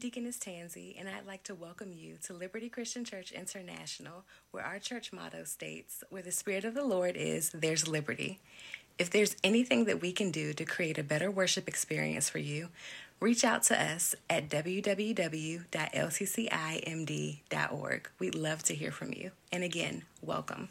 Deaconess Tansy, and I'd like to welcome you to Liberty Christian Church International, where our church motto states, Where the Spirit of the Lord is, there's liberty. If there's anything that we can do to create a better worship experience for you, reach out to us at www.lccimd.org. We'd love to hear from you. And again, welcome.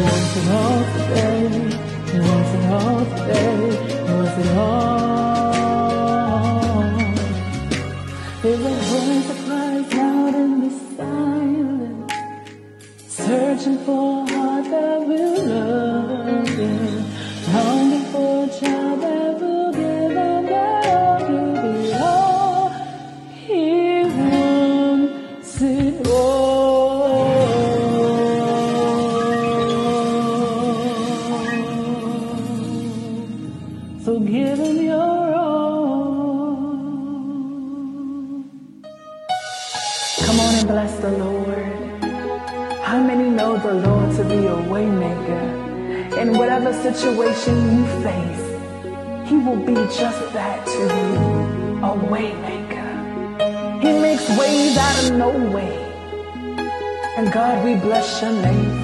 once and half a day, once and half a day, once and half. There's a voice that cries out in the silence, searching for a heart that will. situation you face, he will be just that to you, a waymaker. He makes ways out of no way. And God, we bless your name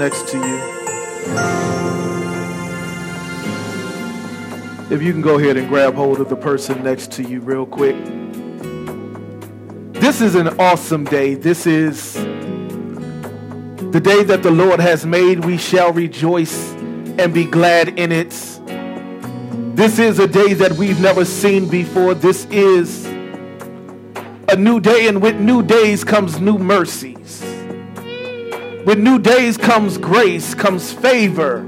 next to you. If you can go ahead and grab hold of the person next to you real quick. This is an awesome day. This is the day that the Lord has made. We shall rejoice and be glad in it. This is a day that we've never seen before. This is a new day, and with new days comes new mercy. With new days comes grace, comes favor,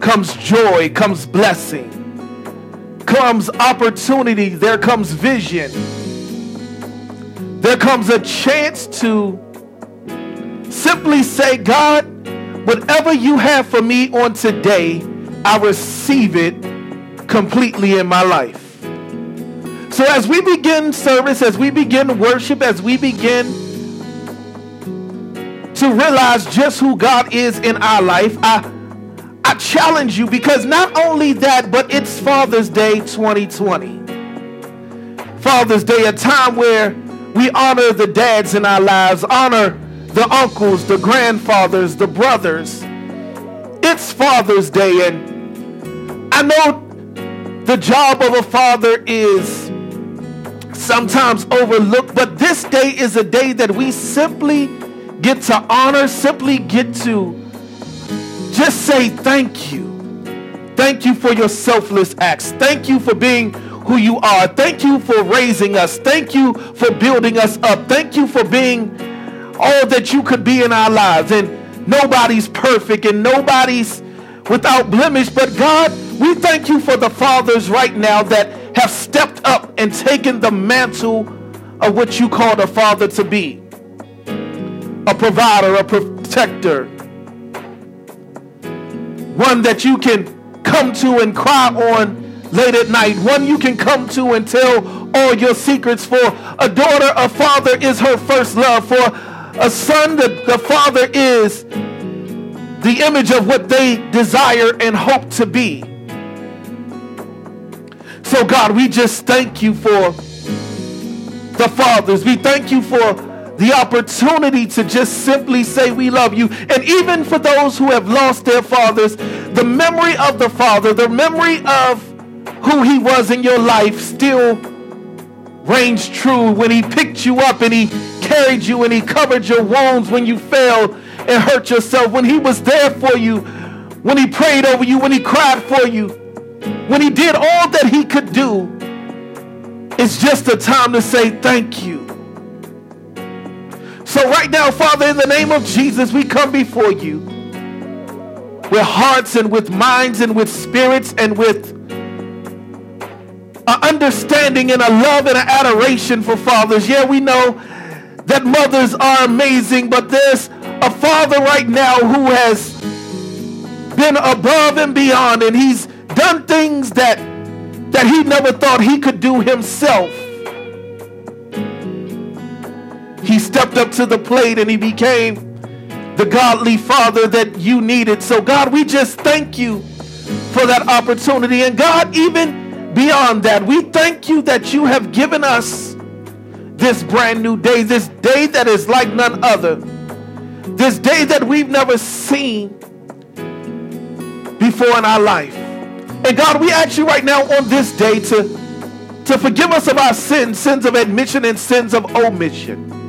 comes joy, comes blessing, comes opportunity, there comes vision. There comes a chance to simply say, God, whatever you have for me on today, I receive it completely in my life. So as we begin service, as we begin worship, as we begin to realize just who God is in our life, I, I challenge you because not only that, but it's Father's Day 2020. Father's Day, a time where we honor the dads in our lives, honor the uncles, the grandfathers, the brothers. It's Father's Day, and I know the job of a father is sometimes overlooked, but this day is a day that we simply get to honor, simply get to just say thank you. Thank you for your selfless acts. Thank you for being who you are. Thank you for raising us. Thank you for building us up. Thank you for being all that you could be in our lives. And nobody's perfect and nobody's without blemish. But God, we thank you for the fathers right now that have stepped up and taken the mantle of what you called a father to be a provider, a protector, one that you can come to and cry on late at night, one you can come to and tell all your secrets for. A daughter, a father is her first love. For a son, the, the father is the image of what they desire and hope to be. So, God, we just thank you for the fathers. We thank you for the opportunity to just simply say we love you. And even for those who have lost their fathers, the memory of the father, the memory of who he was in your life still reigns true when he picked you up and he carried you and he covered your wounds when you fell and hurt yourself, when he was there for you, when he prayed over you, when he cried for you, when he did all that he could do. It's just a time to say thank you. So, right now, Father, in the name of Jesus, we come before you with hearts and with minds and with spirits and with an understanding and a love and an adoration for fathers. Yeah, we know that mothers are amazing, but there's a father right now who has been above and beyond, and he's done things that that he never thought he could do himself. He stepped up to the plate and he became the godly father that you needed. So, God, we just thank you for that opportunity. And, God, even beyond that, we thank you that you have given us this brand new day, this day that is like none other, this day that we've never seen before in our life. And God, we ask you right now on this day to, to forgive us of our sins, sins of admission and sins of omission,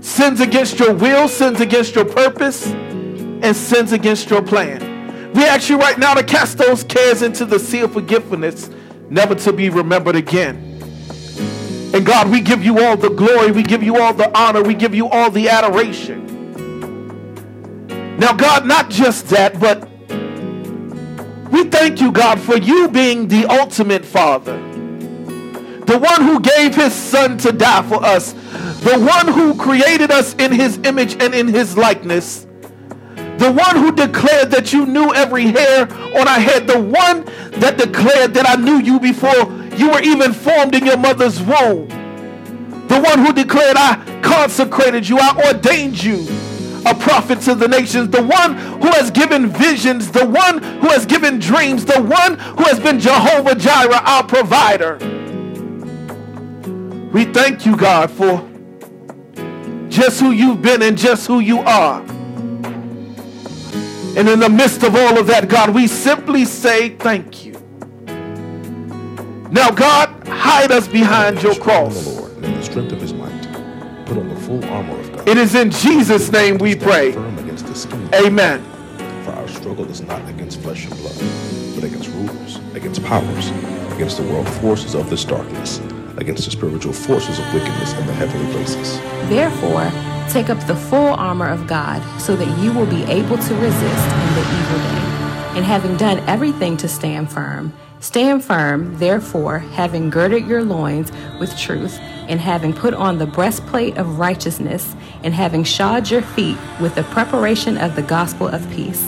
sins against your will, sins against your purpose, and sins against your plan. We ask you right now to cast those cares into the sea of forgiveness, never to be remembered again. And God, we give you all the glory, we give you all the honor, we give you all the adoration. Now, God, not just that, but we thank you, God, for you being the ultimate Father, the one who gave his Son to die for us, the one who created us in his image and in his likeness, the one who declared that you knew every hair on our head, the one that declared that I knew you before you were even formed in your mother's womb, the one who declared I consecrated you, I ordained you a prophet to the nations, the one who has given visions, the one who has given dreams, the one who has been Jehovah Jireh, our provider. We thank you, God, for just who you've been and just who you are. And in the midst of all of that, God, we simply say thank you. Now, God, hide us behind your cross. The Lord, in the strength of his might, put on the full armor of God. It is in Jesus' name we pray. Firm against the scheme. Amen. For our struggle is not against flesh and blood, but against rulers, against powers, against the world forces of this darkness, against the spiritual forces of wickedness in the heavenly places. Therefore, take up the full armor of God, so that you will be able to resist in the evil day. And having done everything to stand firm, stand firm, therefore, having girded your loins with truth, and having put on the breastplate of righteousness, and having shod your feet with the preparation of the gospel of peace.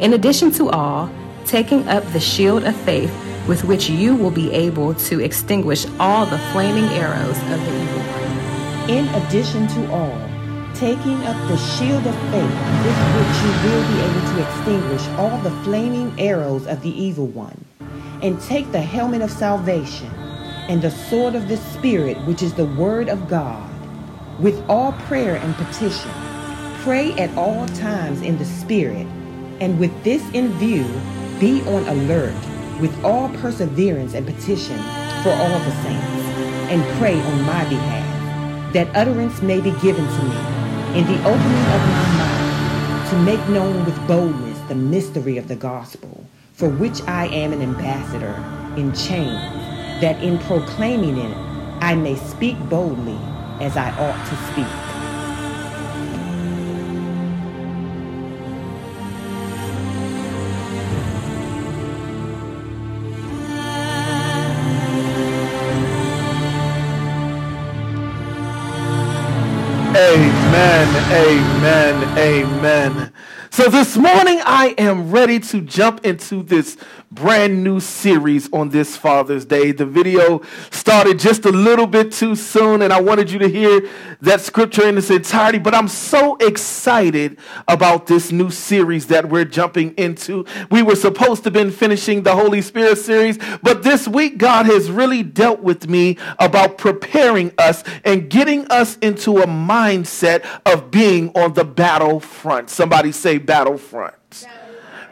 In addition to all, taking up the shield of faith, with which you will be able to extinguish all the flaming arrows of the evil one. In addition to all, taking up the shield of faith with which you will be able to extinguish all the flaming arrows of the evil one, and take the helmet of salvation and the sword of the Spirit, which is the word of God, with all prayer and petition. Pray at all times in the Spirit, and with this in view, be on alert with all perseverance and petition for all the saints, and pray on my behalf, that utterance may be given to me in the opening of my mouth, to make known with boldness the mystery of the gospel, for which I am an ambassador in chains, that in proclaiming it I may speak boldly as I ought to speak. Amen. Amen. Amen. So this morning, I am ready to jump into this brand new series on this Father's Day. The video started just a little bit too soon, and I wanted you to hear that scripture in its entirety. But I'm so excited about this new series that we're jumping into. We were supposed to have been finishing the Holy Spirit series, but this week, God has really dealt with me about preparing us and getting us into a mindset of being on the battlefront. Somebody say battlefront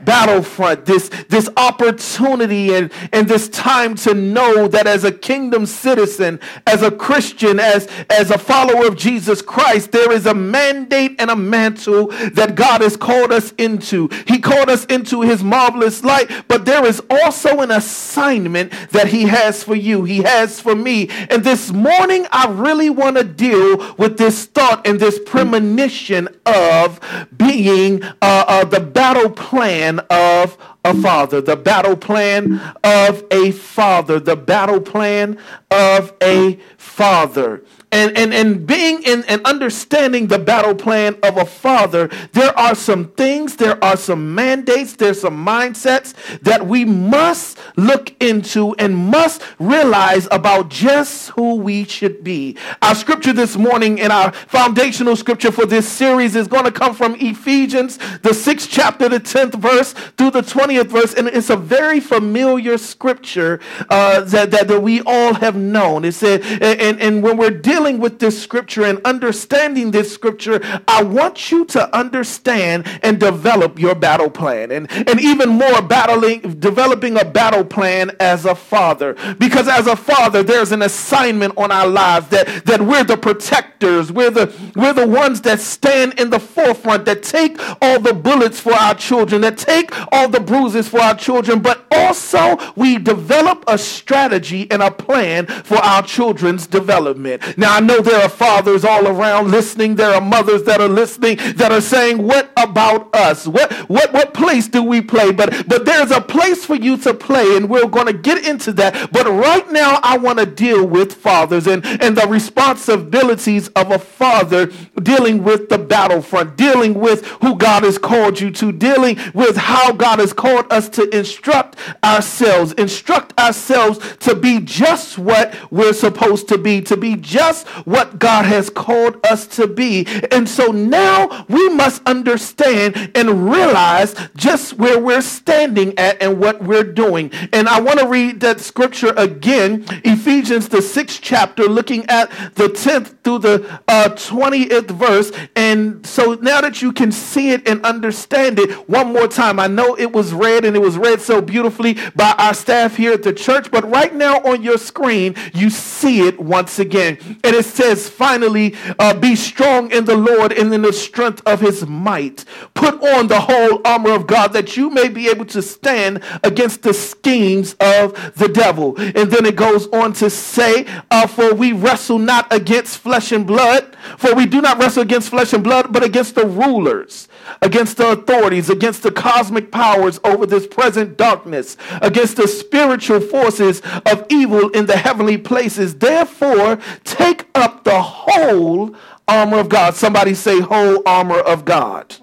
battlefront, this, this opportunity and, and this time to know that as a kingdom citizen, as a Christian, as, as a follower of Jesus Christ, there is a mandate and a mantle that God has called us into. He called us into his marvelous light, but there is also an assignment that he has for you. He has for me. And this morning, I really want to deal with this thought and this premonition of being uh, uh, the battle plan plan of a father, the battle plan of a father, the battle plan of a father. And, and, and being in and understanding the battle plan of a father, there are some things, there are some mandates, there's some mindsets that we must look into and must realize about just who we should be. Our scripture this morning and our foundational scripture for this series is going to come from Ephesians, the sixth chapter, the 10th verse through the 20th verse. And it's a very familiar scripture uh, that, that, that we all have known. It said, and, and when we're dealing dealing with this scripture and understanding this scripture, I want you to understand and develop your battle plan. And, and even more, battling, developing a battle plan as a father. Because as a father, there's an assignment on our lives that, that we're the protectors, we're the, we're the ones that stand in the forefront, that take all the bullets for our children, that take all the bruises for our children, but also we develop a strategy and a plan for our children's development. Now, I know there are fathers all around listening. There are mothers that are listening that are saying, What about us? What, what, what place do we play? But, but there's a place for you to play, and we're going to get into that. But right now, I want to deal with fathers and, and the responsibilities of a father dealing with the battlefront, dealing with who God has called you to, dealing with how God has called us to instruct ourselves, instruct ourselves to be just what we're supposed to be, to be just what God has called us to be. And so now we must understand and realize just where we're standing at and what we're doing. And I want to read that scripture again, Ephesians, the sixth chapter, looking at the 10th through the uh, 20th verse. And so now that you can see it and understand it one more time, I know it was read and it was read so beautifully by our staff here at the church, but right now on your screen, you see it once again. And it says, finally, uh, be strong in the Lord and in the strength of his might. Put on the whole armor of God that you may be able to stand against the schemes of the devil. And then it goes on to say, uh, for we wrestle not against flesh and blood, for we do not wrestle against flesh and blood, but against the rulers against the authorities, against the cosmic powers over this present darkness, against the spiritual forces of evil in the heavenly places. Therefore, take up the whole armor of God. Somebody say, whole armor of God.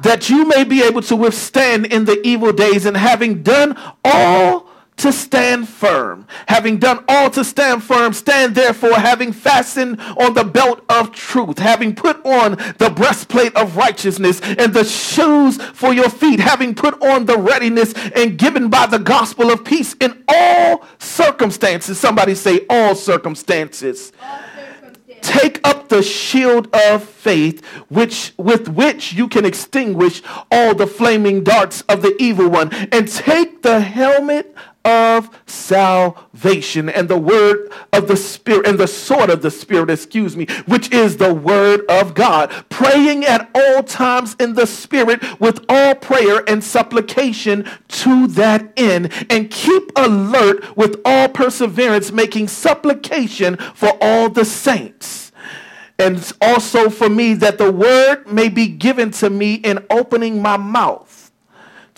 That you may be able to withstand in the evil days, and having done all to stand firm. Having done all to stand firm, stand therefore, having fastened on the belt of truth, having put on the breastplate of righteousness and the shoes for your feet, having put on the readiness and given by the gospel of peace in all circumstances. Somebody say, all circumstances. Take up the shield of faith, which with which you can extinguish all the flaming darts of the evil one, and take the helmet of salvation and the word of the Spirit and the sword of the Spirit, excuse me, which is the word of God. Praying at all times in the Spirit with all prayer and supplication to that end. And keep alert with all perseverance, making supplication for all the saints. And also for me that the word may be given to me in opening my mouth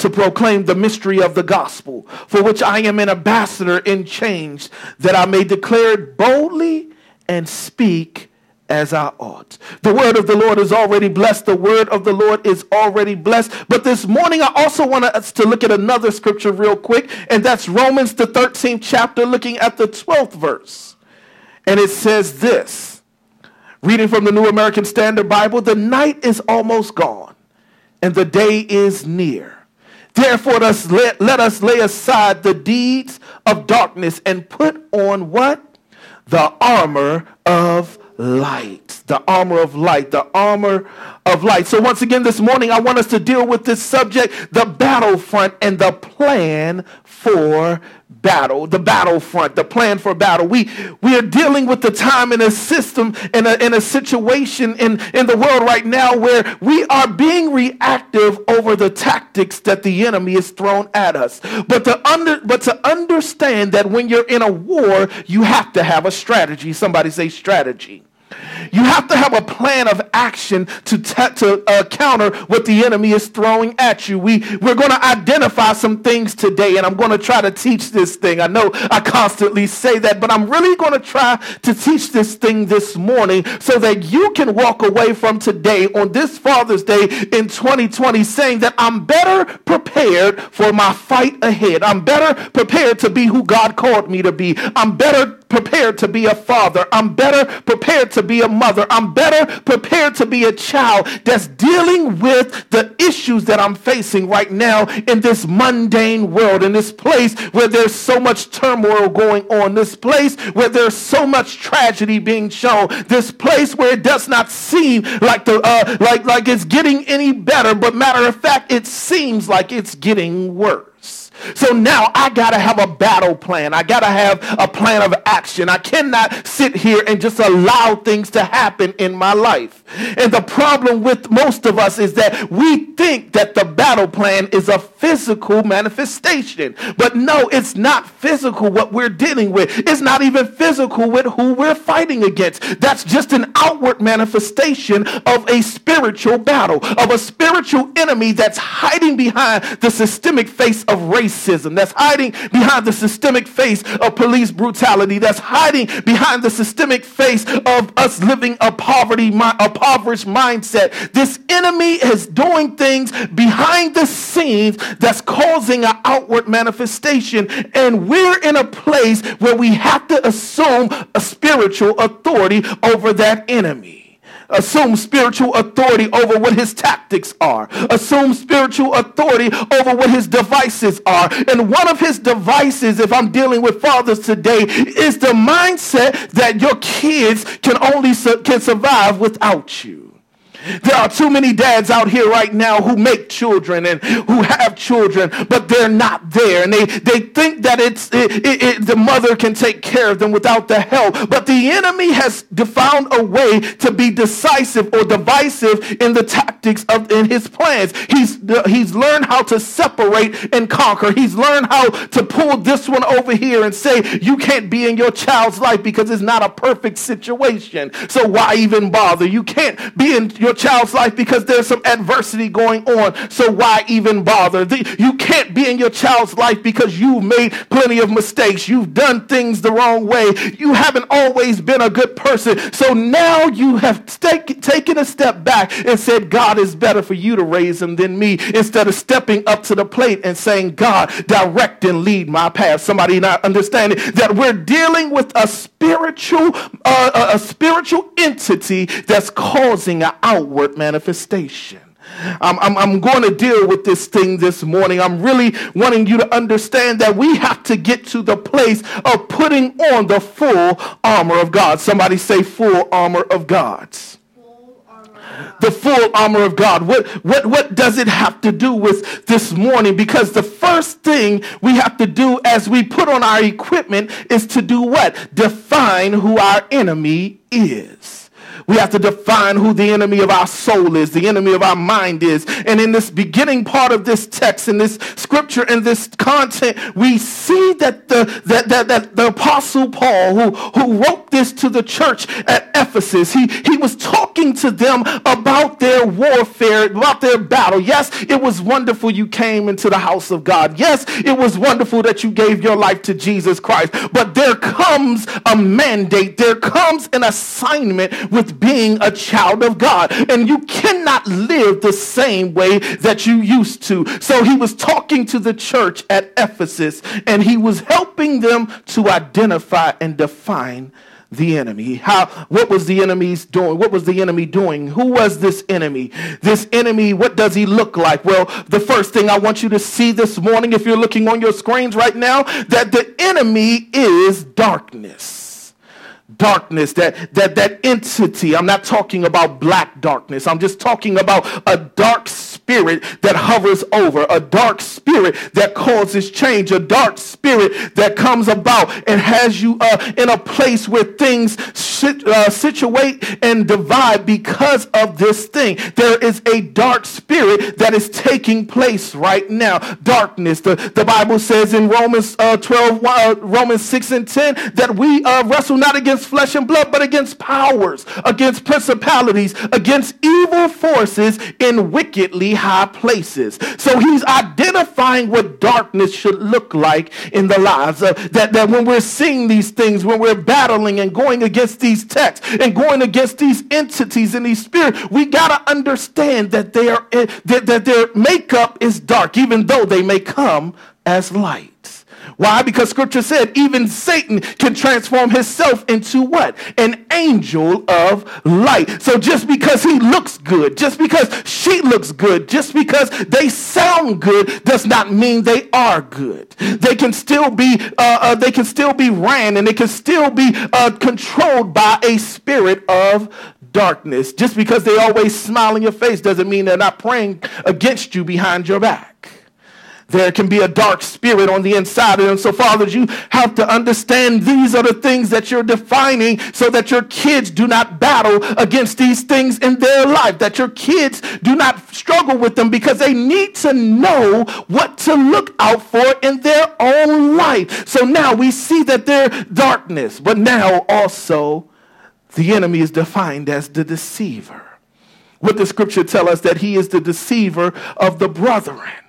to proclaim the mystery of the gospel, for which I am an ambassador in chains, that I may declare it boldly and speak as I ought. The word of the Lord is already blessed. The word of the Lord is already blessed. But this morning, I also want us to look at another scripture real quick, and that's Romans, the 13th chapter, looking at the 12th verse. And it says this reading from the New American Standard Bible the night is almost gone, and the day is near. Therefore, let let us lay aside the deeds of darkness and put on what? The armor of light. The armor of light. The armor of light. So, once again, this morning, I want us to deal with this subject the battlefront and the plan for battle, the battlefront, the plan for battle. We we are dealing with the time in a system, in a in a situation in, in the world right now where we are being reactive over the tactics that the enemy is thrown at us. But to under but to understand that when you're in a war, you have to have a strategy. Somebody say strategy. You have to have a plan of action to, t- to uh, counter what the enemy is throwing at you. We, we're going to identify some things today, and I'm going to try to teach this thing. I know I constantly say that, but I'm really going to try to teach this thing this morning so that you can walk away from today on this Father's Day in 2020 saying that I'm better prepared for my fight ahead. I'm better prepared to be who God called me to be. I'm better prepared to be a father. I'm better prepared to be a mother. I'm better prepared to be a child that's dealing with the issues that I'm facing right now in this mundane world, in this place where there's so much turmoil going on, this place where there's so much tragedy being shown, this place where it does not seem like the uh, like like it's getting any better, but matter of fact, it seems like it's getting worse. So now I got to have a battle plan. I got to have a plan of action. I cannot sit here and just allow things to happen in my life. And the problem with most of us is that we think that the battle plan is a physical manifestation. But no, it's not physical what we're dealing with. It's not even physical with who we're fighting against. That's just an outward manifestation of a spiritual battle, of a spiritual enemy that's hiding behind the systemic face of racism racism, that's hiding behind the systemic face of police brutality, that's hiding behind the systemic face of us living a poverty, a impoverished mindset. This enemy is doing things behind the scenes that's causing an outward manifestation. And we're in a place where we have to assume a spiritual authority over that enemy assume spiritual authority over what his tactics are, assume spiritual authority over what his devices are. And one of his devices, if I'm dealing with fathers today, is the mindset that your kids can only su- can survive without you. There are too many dads out here right now who make children and who have children, but they're not there. And they, they think that it's it, it, it, the mother can take care of them without the help. But the enemy has found a way to be decisive or divisive in the tactics of in his plans. He's he's learned how to separate and conquer. He's learned how to pull this one over here and say you can't be in your child's life because it's not a perfect situation. So why even bother? You can't be in your your child's life because there's some adversity going on. So why even bother? You can't be in your child's life because you've made plenty of mistakes. You've done things the wrong way. You haven't always been a good person. So now you have take, taken a step back and said, God is better for you to raise him than me instead of stepping up to the plate and saying, God, direct and lead my path. Somebody not understanding that we're dealing with a spiritual, uh, a spiritual entity that's causing an out outward manifestation. I'm, I'm, I'm, going to deal with this thing this morning. I'm really wanting you to understand that we have to get to the place of putting on the full armor of God. Somebody say, full armor of God's the full armor of God. What, what, what does it have to do with this morning? Because the first thing we have to do as we put on our equipment is to do what? Define who our enemy is. We have to define who the enemy of our soul is, the enemy of our mind is. And in this beginning part of this text, in this scripture, in this content, we see that the, that, that, that the apostle Paul, who, who wrote this to the church at Ephesus, he, he was talking to them about their warfare, about their battle. Yes, it was wonderful you came into the house of God. Yes, it was wonderful that you gave your life to Jesus Christ. But there comes a mandate, there comes an assignment with with being a child of God. And you cannot live the same way that you used to. So he was talking to the church at Ephesus and he was helping them to identify and define the enemy. How what was the enemy's doing? What was the enemy doing? Who was this enemy? This enemy, what does he look like? Well, the first thing I want you to see this morning if you're looking on your screens right now that the enemy is darkness darkness, that, that, that entity. I'm not talking about black darkness. I'm just talking about a dark spirit that hovers over, a dark spirit that causes change, a dark spirit that comes about and has you uh, in a place where things sit, uh, situate and divide because of this thing. There is a dark spirit that is taking place right now. Darkness. The, the Bible says in Romans uh, 12, uh, Romans 6 and 10 that we uh, wrestle not against flesh and blood, but against powers, against principalities, against evil forces in wickedly high places. So he's identifying what darkness should look like in the lives of that, that when we're seeing these things, when we're battling and going against these texts and going against these entities and these spirits, we gotta understand that they are eh, that, that their makeup is dark, even though they may come as light. Why? Because scripture said even Satan can transform himself into what? An angel of light. So just because he looks good, just because she looks good, just because they sound good does not mean they are good. They can still be uh, uh, they can still be ran and they can still be uh, controlled by a spirit of darkness. Just because they always smile in your face doesn't mean they're not praying against you behind your back. There can be a dark spirit on the inside of them. So, fathers, you have to understand these are the things that you're defining so that your kids do not battle against these things in their life, that your kids do not struggle with them because they need to know what to look out for in their own life. So now we see that they're darkness, but now also the enemy is defined as the deceiver. What the scripture tell us that he is the deceiver of the brethren.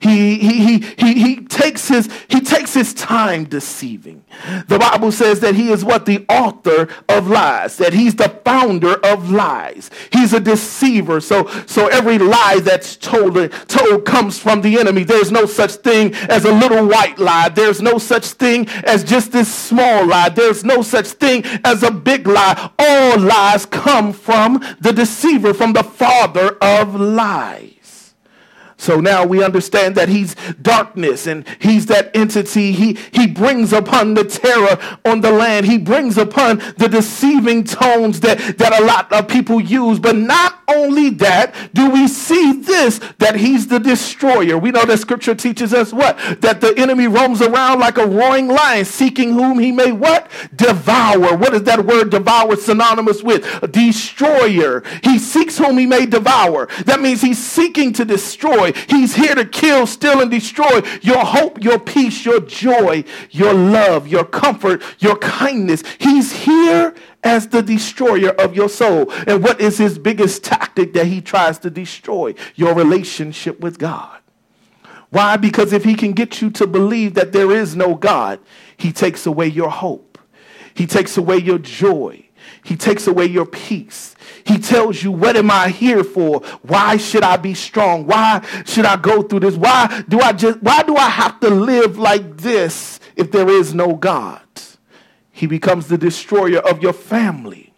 He, he, he, he, he, takes his, he takes his time deceiving. The Bible says that he is what? The author of lies, that he's the founder of lies. He's a deceiver. So, so every lie that's told, told comes from the enemy. There's no such thing as a little white lie. There's no such thing as just this small lie. There's no such thing as a big lie. All lies come from the deceiver, from the father of lies. So now we understand that he's darkness and he's that entity. He, he brings upon the terror on the land. He brings upon the deceiving tones that, that a lot of people use. But not only that, do we see this, that he's the destroyer. We know that scripture teaches us what? That the enemy roams around like a roaring lion, seeking whom he may what? Devour. What is that word devour synonymous with? A destroyer. He seeks whom he may devour. That means he's seeking to destroy destroy. He's here to kill, steal, and destroy your hope, your peace, your joy, your love, your comfort, your kindness. He's here as the destroyer of your soul. And what is his biggest tactic that he tries to destroy? Your relationship with God. Why? Because if he can get you to believe that there is no God, he takes away your hope. He takes away your joy. He takes away your peace. He tells you, What am I here for? Why should I be strong? Why should I go through this? Why do I just why do I have to live like this if there is no God? He becomes the destroyer of your family.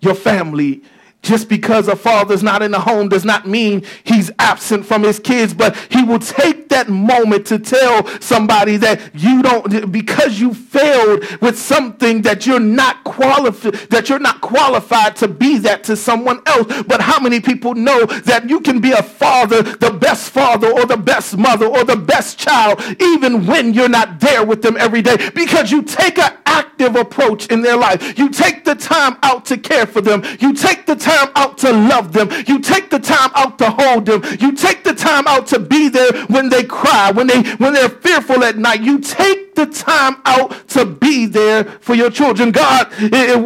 Your family just because a father's not in the home does not mean he's absent from his kids, but he will take that moment to tell somebody that you don't, because you failed with something that you're not qualified, that you're not qualified to be that to someone else. But how many people know that you can be a father, the best father or the best mother or the best child, even when you're not there with them every day because you take an active approach in their life. You take the time out to care for them. You take the time out to love them. You take the time out to hold them. You take the time out to be there when they cry, when they when they're fearful at night. You take the time out to be there for your children. God,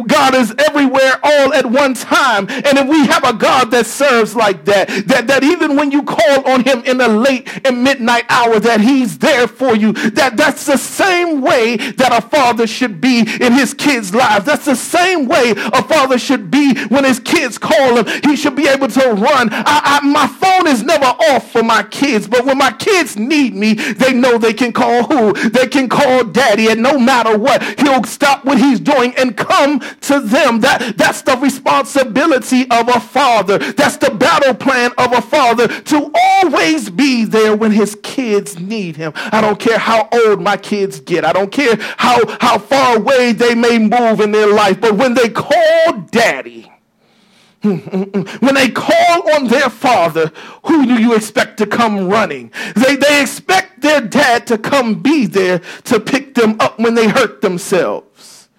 God is everywhere all at one time. And if we have a God that serves like that, that, that even when you call on him in the late and midnight hour, that he's there for you, that that's the same way that a father should be in his kids' lives. That's the same way a father should be when his kids call him. He should be able to run. I, I, my phone is never off for my kids, but when my kids need me, they know they can call who? They can call daddy, and no matter what, he'll stop what he's doing and come to them. That, that's the responsibility of a father. That's the battle plan of a father to always be there when his kids need him. I don't care how old my kids get. I don't care how, how far away they may move in their life. But when they call daddy, when they call on their father, who do you expect to come running? They, they expect their dad to come be there to pick them up when they hurt themselves.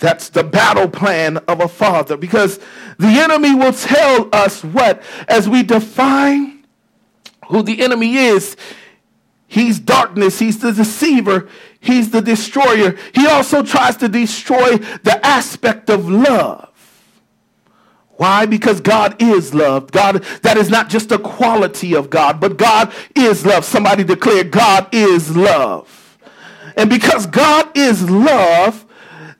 That's the battle plan of a father because the enemy will tell us what? As we define who the enemy is, he's darkness, he's the deceiver, he's the destroyer. He also tries to destroy the aspect of love. Why? Because God is love. God, that is not just a quality of God, but God is love. Somebody declare God is love. And because God is love,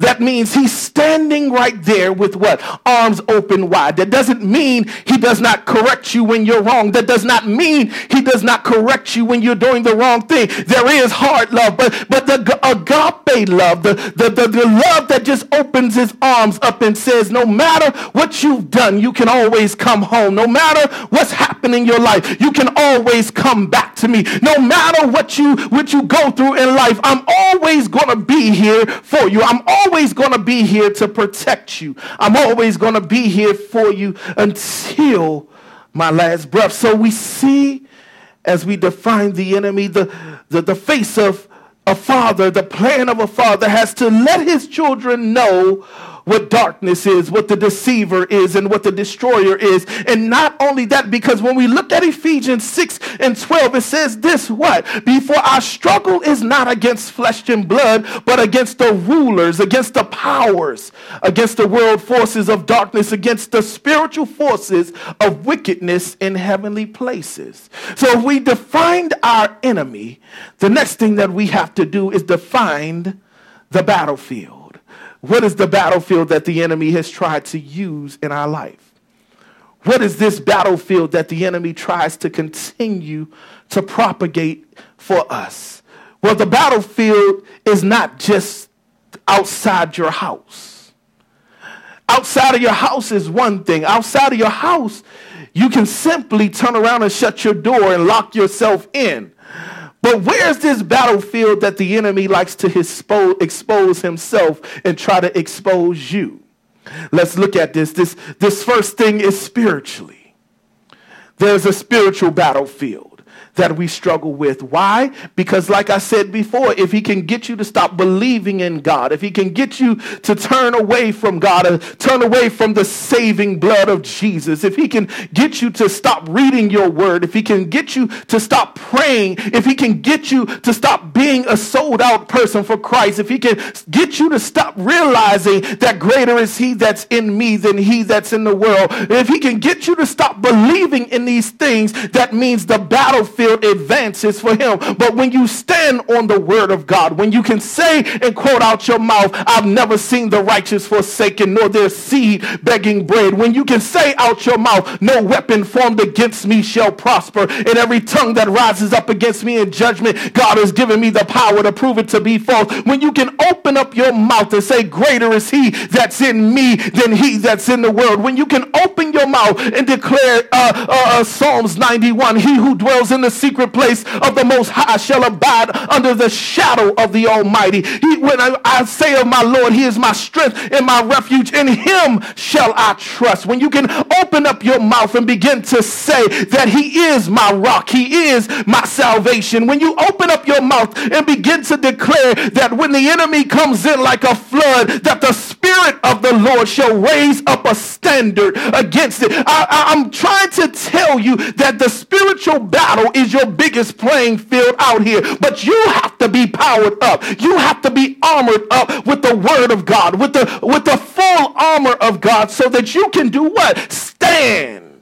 that means he's standing right there with what? Arms open wide. That doesn't mean he does not correct you when you're wrong. That does not mean he does not correct you when you're doing the wrong thing. There is hard love, but, but the agape love, the, the, the, the love that just opens his arms up and says, no matter what you've done, you can always come home. No matter what's happening in your life, you can always come back to me. No matter what you, what you go through in life, I'm always going to be here for you. I'm always always going to be here to protect you. I'm always going to be here for you until my last breath. So we see as we define the enemy, the, the, the face of a father, the plan of a father has to let his children know what darkness is, what the deceiver is, and what the destroyer is. And not only that, because when we look at Ephesians 6 and 12, it says this what? Before our struggle is not against flesh and blood, but against the rulers, against the powers, against the world forces of darkness, against the spiritual forces of wickedness in heavenly places. So if we defined our enemy, the next thing that we have to do is define the battlefield. What is the battlefield that the enemy has tried to use in our life? What is this battlefield that the enemy tries to continue to propagate for us? Well, the battlefield is not just outside your house. Outside of your house is one thing. Outside of your house, you can simply turn around and shut your door and lock yourself in. But where's this battlefield that the enemy likes to expose himself and try to expose you? Let's look at this. This, this first thing is spiritually. There's a spiritual battlefield that we struggle with. Why? Because, like I said before, if he can get you to stop believing in God, if he can get you to turn away from God, uh, turn away from the saving blood of Jesus, if he can get you to stop reading your word, if he can get you to stop praying, if he can get you to stop being a sold out person for Christ, if he can get you to stop realizing that greater is he that's in me than he that's in the world, if he can get you to stop believing in these things, that means the battlefield advances for him. But when you stand on the word of God, when you can say and quote out your mouth, I've never seen the righteous forsaken, nor their seed begging bread. When you can say out your mouth, no weapon formed against me shall prosper, and every tongue that rises up against me in judgment, God has given me the power to prove it to be false. When you can open up your mouth and say, greater is he that's in me than he that's in the world. When you can open your mouth and declare uh, uh, uh Psalms 91, he who dwells in the the secret place of the Most High shall abide under the shadow of the Almighty. He, when I, I say of my Lord, He is my strength and my refuge. In Him shall I trust. When you can open up your mouth and begin to say that He is my rock, He is my salvation. When you open up your mouth and begin to declare that when the enemy comes in like a flood, that the Spirit of the Lord shall raise up a standard against it. I, I, I'm trying to tell you that the spiritual battle is your biggest playing field out here. But you have to be powered up. You have to be armored up with the word of God, with the with the full armor of God so that you can do what? Stand.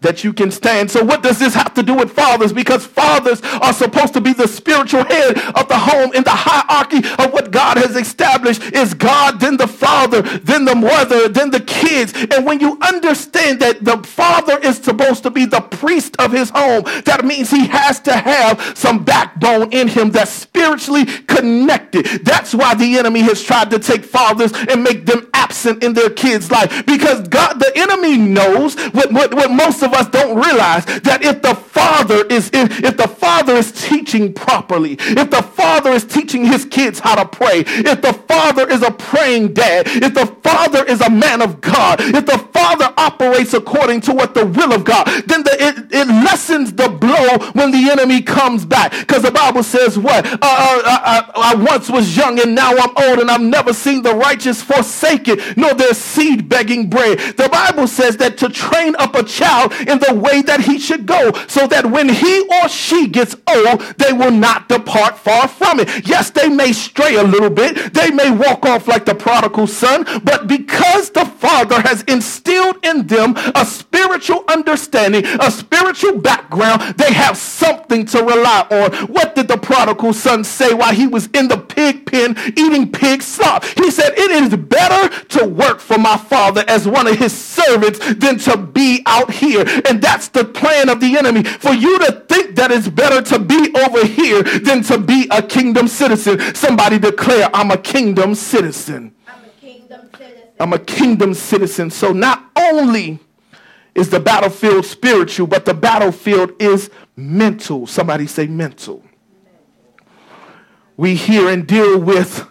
That you can stand. So, what does this have to do with fathers? Because fathers are supposed to be the spiritual head of the home in the hierarchy of what God has established is God, then the father, then the mother, then the kids. And when you understand that the father is supposed to be the priest of his home, that means he has to have some backbone in him that's spiritually connected. That's why the enemy has tried to take fathers and make them absent in their kids' life because God, the enemy knows what, what, what most of us don't realize that if the father is if, if the father is teaching properly, if the father is teaching his kids how to pray, if the father is a praying dad, if the father is a man of God, if the father operates according to what the will of God, then the, it, it lessens the blow when the enemy comes back. Because the Bible says, What? Uh, uh, uh, I, I once was young and now I'm old, and I've never seen the righteous forsaken, nor their seed begging bread. The Bible says that to train up a child in the way that he should go, so that when he or she gets old, they will not depart far from it. Yes, they may stray a little bit, they may walk off like the prodigal son, but because the Father has instilled in them a spiritual understanding, a spiritual background, they have something to rely on. What did the prodigal son say while he was in the pig pen eating pig slop? He said, It is better to work for my father as one of his servants than to be out here. And that's the plan of the enemy for you to think that it's better to be over here than to be a kingdom citizen. Somebody declare, I'm a kingdom citizen. I'm a kingdom citizen. I'm a kingdom citizen. So not only is the battlefield spiritual, but the battlefield is mental. Somebody say mental. We hear and deal with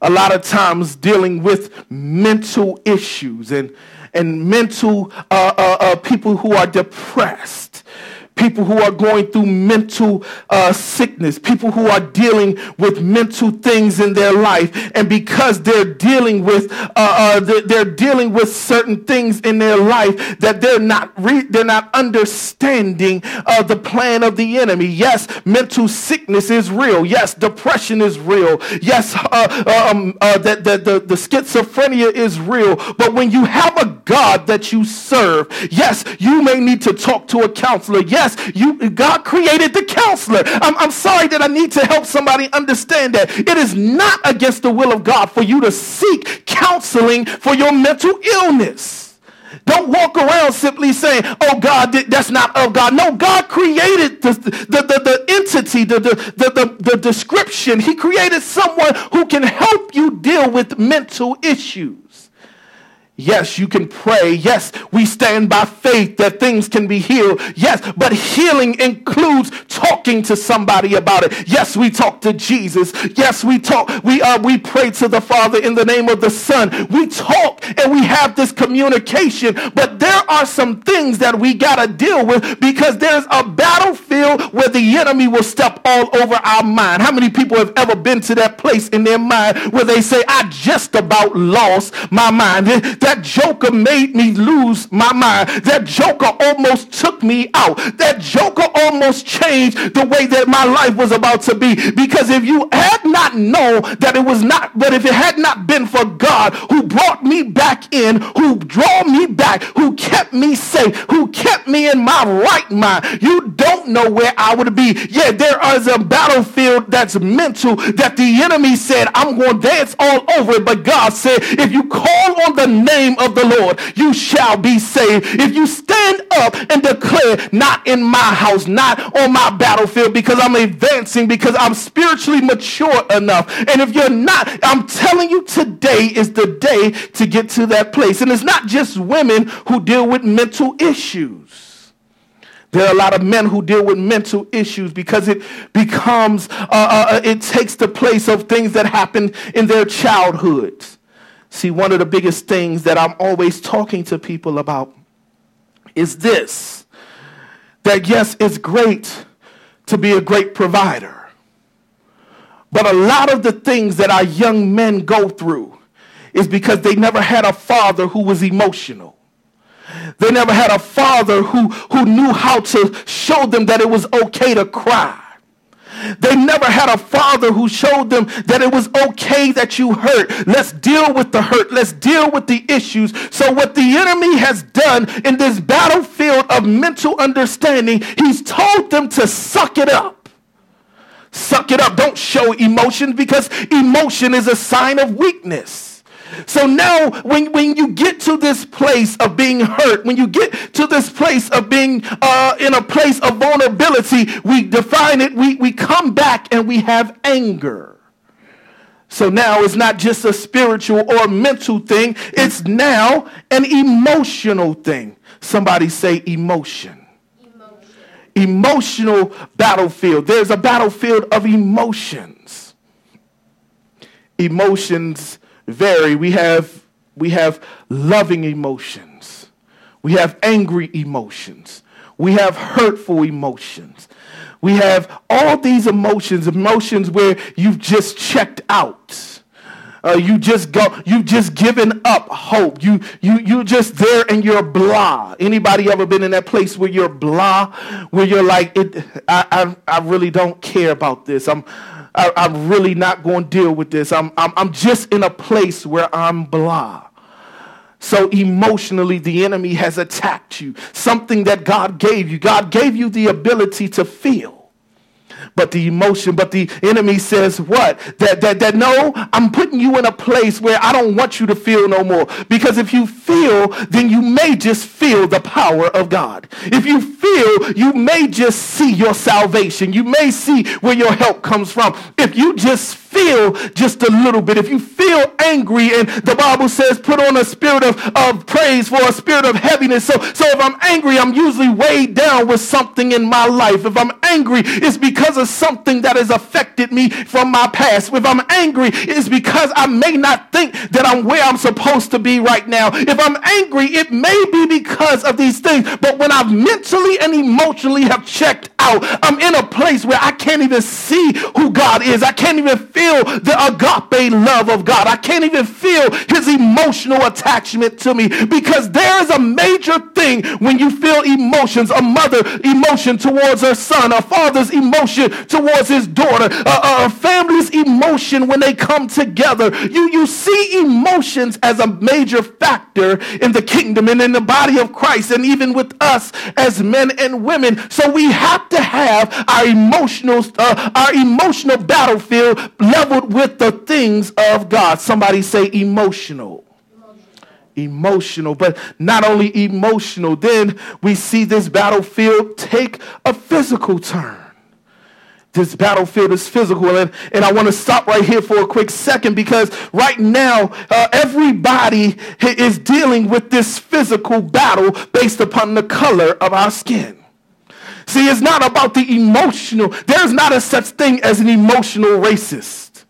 a lot of times dealing with mental issues and and mental uh, uh, uh, people who are depressed people who are going through mental uh, sickness, people who are dealing with mental things in their life, and because they're dealing with uh, uh, they're, dealing with certain things in their life that they're not re- they're not understanding uh, the plan of the enemy. Yes, mental sickness is real. Yes, depression is real. Yes, uh, um, uh, that the, the, the schizophrenia is real. But when you have a God that you serve, yes, you may need to talk to a counselor. Yes Yes, you God created the counselor. I'm, I'm sorry that I need to help somebody understand that. It is not against the will of God for you to seek counseling for your mental illness. Don't walk around simply saying, oh, God, that's not of God. No, God created the, the, the, the entity, the, the, the, the, the description. He created someone who can help you deal with mental issues. Yes, you can pray. Yes, we stand by faith that things can be healed. Yes, but healing includes talking to somebody about it. Yes, we talk to Jesus. Yes, we talk. We uh, we pray to the Father in the name of the Son. We talk and we have this communication. But there are some things that we gotta deal with because there's a battlefield where the enemy will step all over our mind. How many people have ever been to that place in their mind where they say, "I just about lost my mind." That joker made me lose my mind. That joker almost took me out. That joker almost changed the way that my life was about to be. Because if you had not known that it was not, but if it had not been for God who brought me back in, who drew me back, who kept me safe, who kept me in my right mind, you don't know where I would be. Yeah, there is a battlefield that's mental that the enemy said, I'm going to dance all over it. But God said, if you call on the name name of the Lord, you shall be saved. If you stand up and declare, not in my house, not on my battlefield, because I'm advancing, because I'm spiritually mature enough. And if you're not, I'm telling you, today is the day to get to that place. And it's not just women who deal with mental issues. There are a lot of men who deal with mental issues because it becomes, uh, uh, uh it takes the place of things that happened in their childhoods. See, one of the biggest things that I'm always talking to people about is this that yes, it's great to be a great provider. But a lot of the things that our young men go through is because they never had a father who was emotional. They never had a father who, who knew how to show them that it was okay to cry. They never had a father who showed them that it was okay that you hurt. Let's deal with the hurt. Let's deal with the issues. So, what the enemy has done in this battlefield of mental understanding, he's told them to suck it up. Suck it up. Don't show emotion because emotion is a sign of weakness. So now, when, when you get to this place of being hurt, when you get to this place of being uh, in a place of vulnerability, we define it, we, we come back and we have anger. So now it's not just a spiritual or mental thing, it's now an emotional thing. Somebody say emotion. Emotion. Emotional battlefield. There's a battlefield of emotions. Emotions vary. We have, we have loving emotions, we have angry emotions, we have hurtful emotions. We have all these emotions, emotions where you've just checked out. Uh, you just go, you've just given up hope. You, you, you just there and you're blah. Anybody ever been in that place where you're blah, where you're like, it, I, I, I really don't care about this. I'm, I, am really not going to deal with this. I'm, I'm, I'm just in a place where I'm blah. So emotionally, the enemy has attacked you. Something that God gave you. God gave you the ability to feel but the emotion, but the enemy says what? That, that, that no, I'm putting you in a place where I don't want you to feel no more. Because if you feel, then you may just feel the power of God. If you feel, you may just see your salvation. You may see where your help comes from. If you just feel just a little bit, if you feel angry, and the Bible says, put on a spirit of, of praise for a spirit of heaviness. So, so if I'm angry, I'm usually weighed down with something in my life. If I'm angry, it's because of something that has affected me from my past. If I'm angry, it's because I may not think that I'm where I'm supposed to be right now. If I'm angry, it may be because of these things. But when I've mentally and emotionally have checked out, I'm in a place where I can't even see who God is. I can't even feel the agape love of God. I can't even feel his emotional attachment to me because there is a major thing when you feel emotions, a mother emotion towards her son, a father's emotion towards his daughter, a, a family's emotion when they come together. You, you see emotions as a major factor in the kingdom and in the body of Christ and even with us as men and women. So we have to have our emotional, uh, our emotional battlefield leveled with the things of God. Somebody say emotional emotional, but not only emotional, then we see this battlefield take a physical turn. This battlefield is physical, and, and I want to stop right here for a quick second because right now, uh, everybody is dealing with this physical battle based upon the color of our skin. See, it's not about the emotional. There's not a such thing as an emotional racist.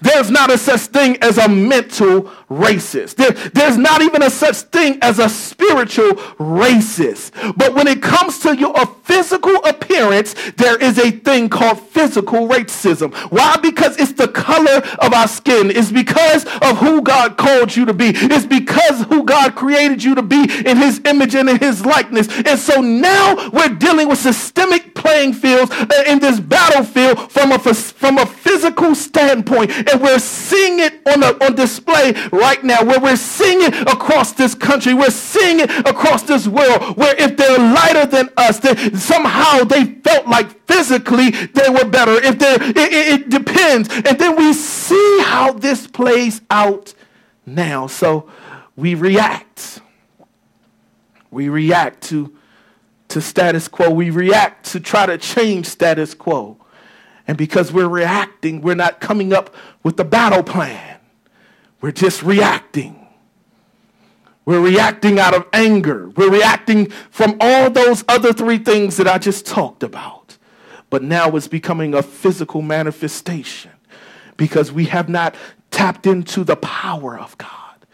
There's not a such thing as a mental racist. There, there's not even a such thing as a spiritual racist. But when it comes to your physical appearance, there is a thing called physical racism. Why? Because it's the color of our skin. It's because of who God called you to be. It's because who God created you to be in his image and in his likeness. And so now we're dealing with systemic playing fields uh, in this battlefield from a, from a physical standpoint. And we're seeing it on, a, on display right now, where we're seeing it across this country. We're seeing it across this world, where if they're lighter than us, then somehow they felt like physically they were better. If they it, it, it depends. And then we see how this plays out now. So we react. We react to, to status quo. We react to try to change status quo. And because we're reacting, we're not coming up with a battle plan. We're just reacting. We're reacting out of anger. We're reacting from all those other three things that I just talked about. But now it's becoming a physical manifestation because we have not tapped into the power of God.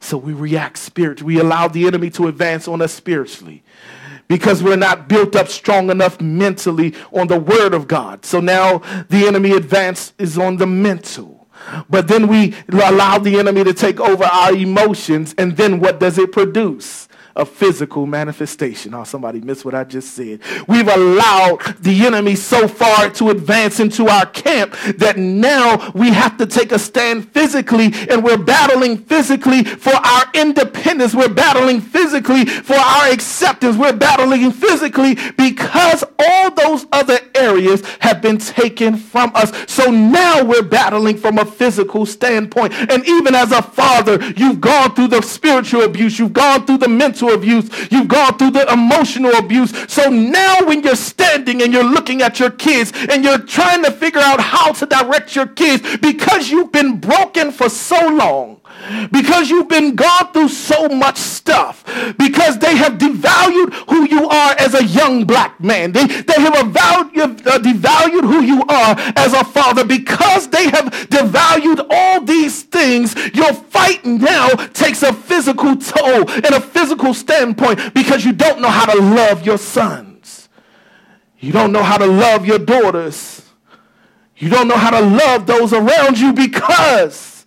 So we react spiritually. We allow the enemy to advance on us spiritually because we're not built up strong enough mentally on the word of God. So now the enemy advance is on the mental. But then we allow the enemy to take over our emotions, and then what does it produce? A physical manifestation. Oh, somebody missed what I just said. We've allowed the enemy so far to advance into our camp that now we have to take a stand physically and we're battling physically for our independence. We're battling physically for our acceptance. We're battling physically because all those other areas have been taken from us. So now we're battling from a physical standpoint. And even as a father, you've gone through the spiritual abuse, you've gone through the mental abuse, you've gone through the emotional abuse. So now when you're standing and you're looking at your kids and you're trying to figure out how to direct your kids because you've been broken for so long, because you've been gone through so much stuff, because they have devalued who you are as a young black man. They, they have devalued, uh, devalued who you are as a father. Because they have devalued all these things, your fight now takes a physical toll and a physical standpoint because you don't know how to love your sons. You don't know how to love your daughters. You don't know how to love those around you because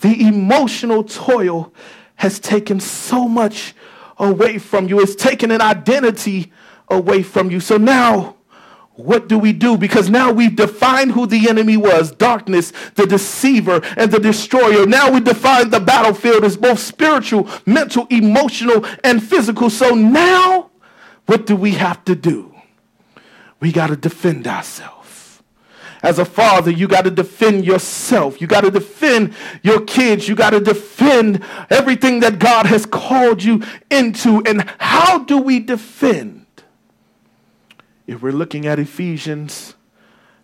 the emotional toil has taken so much away from you. It's taken an identity away from you. So now, what do we do? Because now we've defined who the enemy was darkness, the deceiver, and the destroyer. Now we define the battlefield as both spiritual, mental, emotional, and physical. So now, what do we have to do? We got to defend ourselves. As a father, you got to defend yourself. You got to defend your kids. You got to defend everything that God has called you into. And how do we defend? If we're looking at Ephesians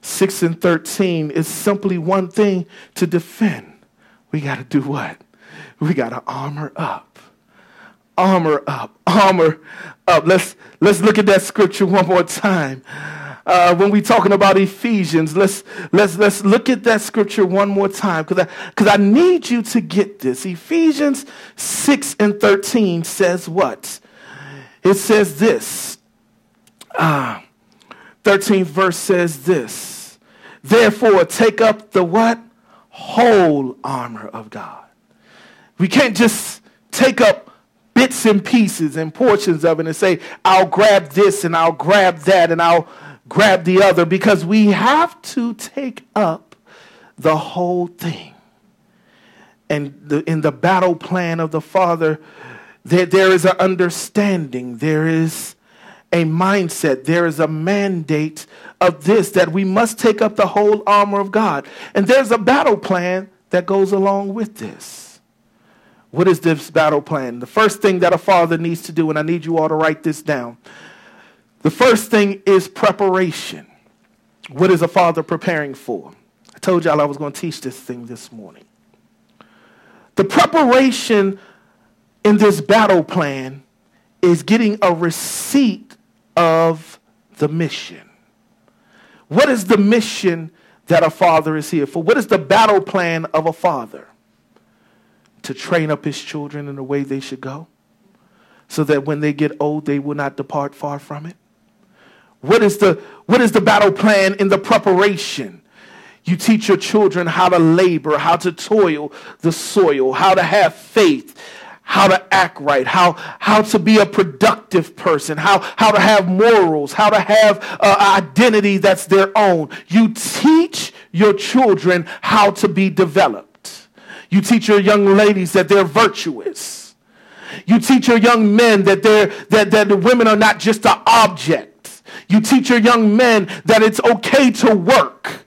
6 and 13, it's simply one thing to defend. We got to do what? We got to armor up. Armor up. Armor up. Let's let's look at that scripture one more time uh, when we're talking about Ephesians, let's let's let's look at that scripture one more time because I because I need you to get this. Ephesians six and thirteen says what? It says this. Uh, 13th verse says this. Therefore, take up the what? Whole armor of God. We can't just take up bits and pieces and portions of it and say, I'll grab this and I'll grab that and I'll grab the other because we have to take up the whole thing. And the, in the battle plan of the Father, there, there is an understanding, there is a mindset, there is a mandate of this that we must take up the whole armor of God. And there's a battle plan that goes along with this. What is this battle plan? The first thing that a father needs to do, and I need you all to write this down. The first thing is preparation. What is a father preparing for? I told y'all I was going to teach this thing this morning. The preparation in this battle plan is getting a receipt of the mission. What is the mission that a father is here for? What is the battle plan of a father? To train up his children in the way they should go, so that when they get old, they will not depart far from it. What is the, what is the battle plan in the preparation? You teach your children how to labor, how to toil the soil, how to have faith, how to act right, how, how to be a productive person, how, how to have morals, how to have uh, identity that's their own. You teach your children how to be developed. You teach your young ladies that they're virtuous. You teach your young men that they're, that, that the women are not just an object you teach your young men that it's okay to work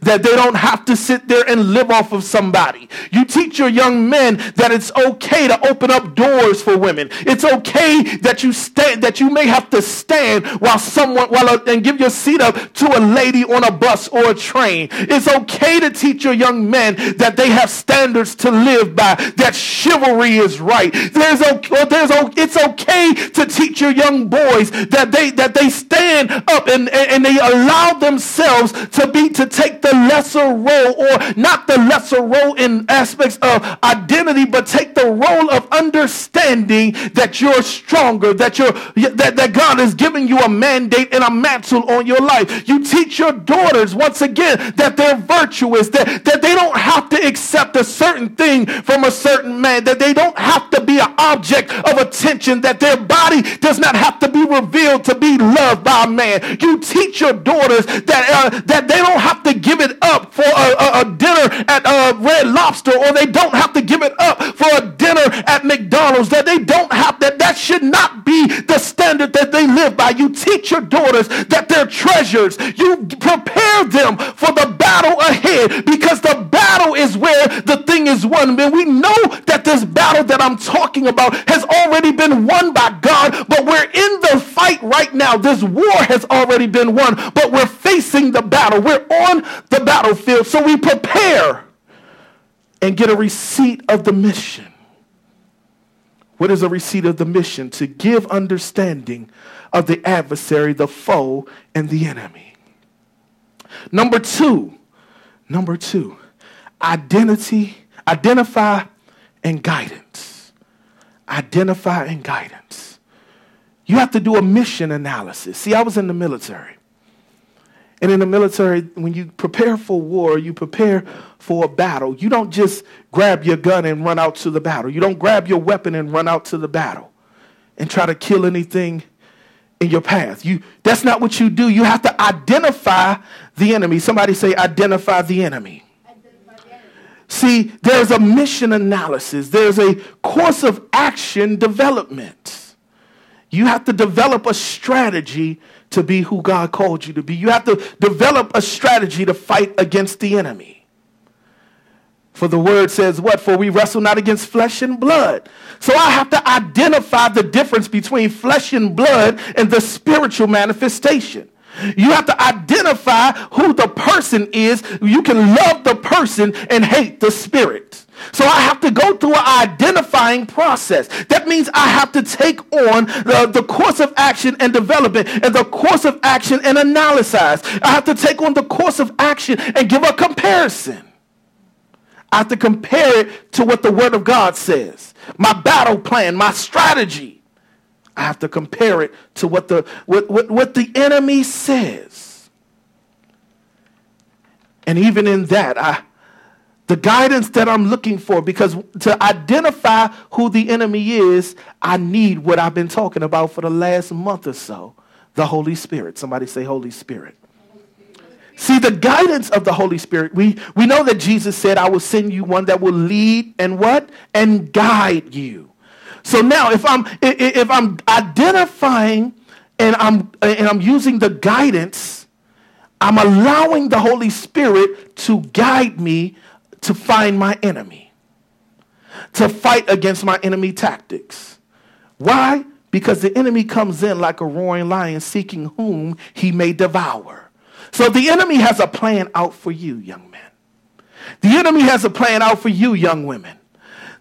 that they don't have to sit there and live off of somebody. You teach your young men that it's okay to open up doors for women. It's okay that you stand that you may have to stand while someone while a, and give your seat up to a lady on a bus or a train. It's okay to teach your young men that they have standards to live by. That chivalry is right. There's okay, there's it's okay to teach your young boys that they that they stand up and and, and they allow themselves to be to take take the lesser role, or not the lesser role in aspects of identity, but take the role of understanding that you're stronger, that you're that, that God is giving you a mandate and a mantle on your life. You teach your daughters once again that they're virtuous, that, that they don't have to accept a certain thing from a certain man, that they don't have to be an object of attention, that their body does not have to be revealed to be loved by a man. You teach your daughters that uh, that they don't have to give it up for a, a, a dinner at uh, Red Lobster, or they don't have to give it up for a dinner at McDonald's. That they don't have that. That should not be the standard that they live by. You teach your daughters that they're treasures. You prepare them for the battle ahead because the battle is where the thing is won. And we know that this battle that I'm talking about has already been won by God, but we're in the fight right now. This war has already been won, but we're facing the battle. We're on the battlefield. So we prepare and get a receipt of the mission. What is a receipt of the mission? To give understanding of the adversary, the foe, and the enemy. Number two, number two, identity, identify and guidance. Identify and guidance. You have to do a mission analysis. See, I was in the military. And in the military, when you prepare for war, you prepare for a battle. You don't just grab your gun and run out to the battle. You don't grab your weapon and run out to the battle and try to kill anything in your path. You that's not what you do. You have to identify the enemy. Somebody say identify the enemy. See, there's a mission analysis. There's a course of action development. You have to develop a strategy to be who God called you to be. You have to develop a strategy to fight against the enemy. For the word says what? For we wrestle not against flesh and blood. So I have to identify the difference between flesh and blood and the spiritual manifestation. You have to identify who the person is. You can love the person and hate the spirit. So I have to go through an identifying process. That means I have to take on the, the course of action and development and the course of action and analyze. I have to take on the course of action and give a comparison. I have to compare it to what the Word of God says. My battle plan, my strategy. I have to compare it to what the, what, what, what the enemy says. And even in that, I, the guidance that I'm looking for, because to identify who the enemy is, I need what I've been talking about for the last month or so the Holy Spirit. Somebody say, Holy Spirit. See, the guidance of the Holy Spirit, we, we know that Jesus said, I will send you one that will lead and what? And guide you. So now if I'm if I'm identifying and I'm and I'm using the guidance, I'm allowing the Holy Spirit to guide me to find my enemy, to fight against my enemy tactics. Why? Because the enemy comes in like a roaring lion seeking whom he may devour. So the enemy has a plan out for you, young men. The enemy has a plan out for you, young women.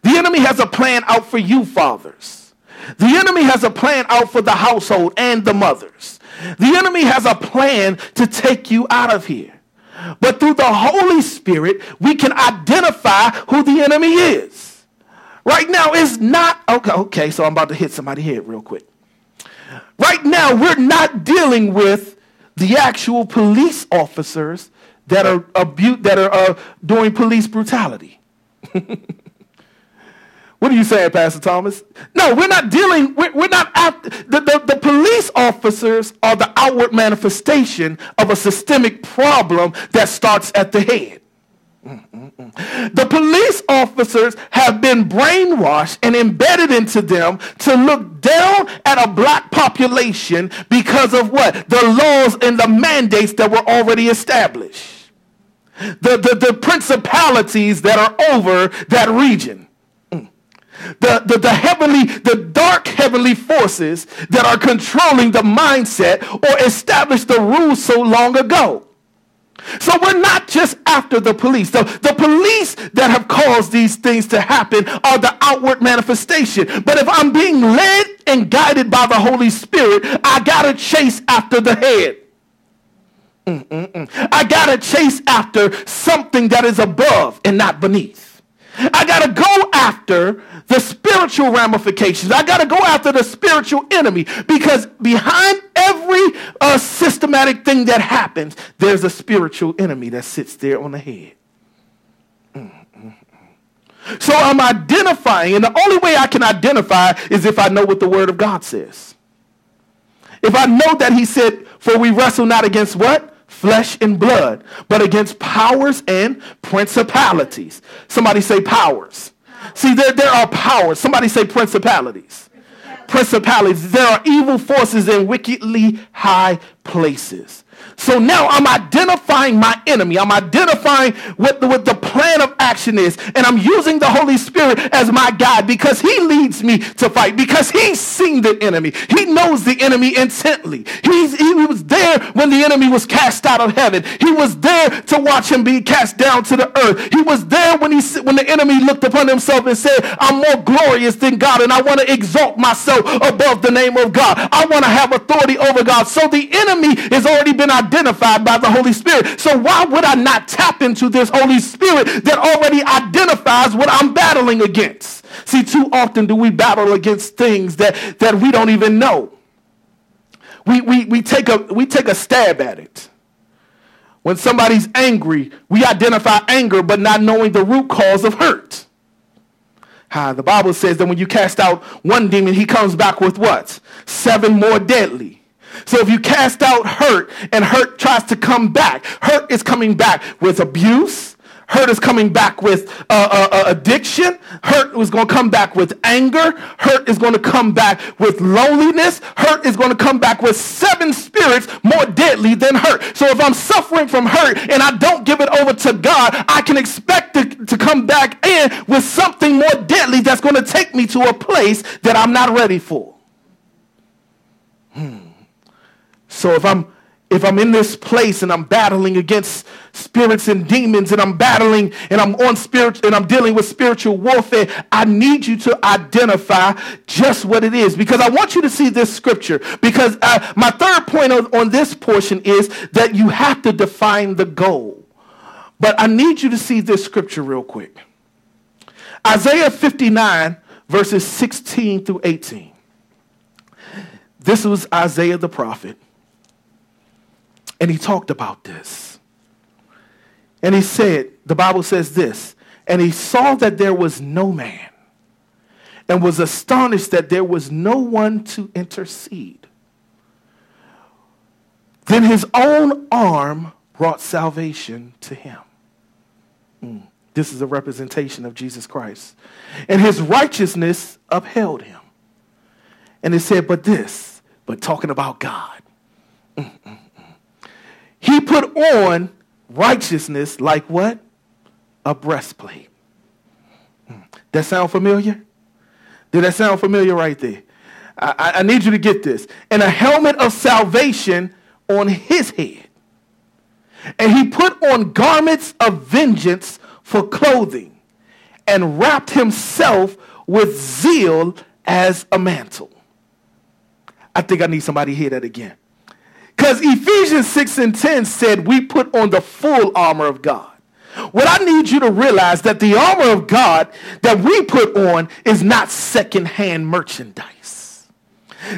The enemy has a plan out for you, fathers. The enemy has a plan out for the household and the mothers. The enemy has a plan to take you out of here. But through the Holy Spirit, we can identify who the enemy is. Right now, it's not okay. Okay, so I'm about to hit somebody head real quick. Right now, we're not dealing with the actual police officers that are abu- that are uh, doing police brutality. what are you saying, Pastor Thomas? No, we're not dealing. We're, we're not. After, the, the, the police officers are the outward manifestation of a systemic problem that starts at the head. The police officers have been brainwashed and embedded into them to look down at a black population because of what? The laws and the mandates that were already established. The, the, the principalities that are over that region. The, the, the heavenly, the dark heavenly forces that are controlling the mindset or established the rules so long ago. So we're not just after the police. The, the police that have caused these things to happen are the outward manifestation. But if I'm being led and guided by the Holy Spirit, I got to chase after the head. Mm-mm-mm. I got to chase after something that is above and not beneath. I got to go after the spiritual ramifications. I got to go after the spiritual enemy because behind every uh, systematic thing that happens, there's a spiritual enemy that sits there on the head. Mm, mm, mm. So I'm identifying, and the only way I can identify is if I know what the Word of God says. If I know that He said, For we wrestle not against what? Flesh and blood, but against powers and principalities. Somebody say powers. See, there, there are powers. Somebody say principalities. Principalities. There are evil forces in wickedly high places. So now I'm identifying my enemy. I'm identifying what the, what the plan of action is. And I'm using the Holy Spirit as my guide because he leads me to fight, because he's seen the enemy. He knows the enemy intently. He's, he was there when the enemy was cast out of heaven. He was there to watch him be cast down to the earth. He was there when, he, when the enemy looked upon himself and said, I'm more glorious than God and I want to exalt myself above the name of God. I want to have authority over God. So the enemy has already been identified identified by the Holy Spirit. So why would I not tap into this Holy Spirit that already identifies what I'm battling against? See, too often do we battle against things that, that we don't even know. We, we, we, take a, we take a stab at it. When somebody's angry, we identify anger, but not knowing the root cause of hurt. How the Bible says that when you cast out one demon, he comes back with what? Seven more deadly. So if you cast out hurt and hurt tries to come back, hurt is coming back with abuse. Hurt is coming back with uh, uh, uh addiction. Hurt is going to come back with anger. Hurt is going to come back with loneliness. Hurt is going to come back with seven spirits more deadly than hurt. So if I'm suffering from hurt and I don't give it over to God, I can expect it to come back in with something more deadly that's going to take me to a place that I'm not ready for. Hmm. So if I'm if I'm in this place and I'm battling against spirits and demons and I'm battling and I'm on spirit and I'm dealing with spiritual warfare, I need you to identify just what it is because I want you to see this scripture because uh, my third point on, on this portion is that you have to define the goal. But I need you to see this scripture real quick. Isaiah 59 verses 16 through 18. This was Isaiah the prophet. And he talked about this. And he said, the Bible says this, and he saw that there was no man and was astonished that there was no one to intercede. Then his own arm brought salvation to him. Mm. This is a representation of Jesus Christ. And his righteousness upheld him. And it said, but this, but talking about God. Mm-mm. He put on righteousness like what? A breastplate. Hmm. That sound familiar? Did that sound familiar right there? I, I, need you to get this. And a helmet of salvation on his head. And he put on garments of vengeance for clothing and wrapped himself with zeal as a mantle. I think I need somebody to hear that again. Because Ephesians 6 and 10 said we put on the full armor of God. What I need you to realize that the armor of God that we put on is not secondhand merchandise.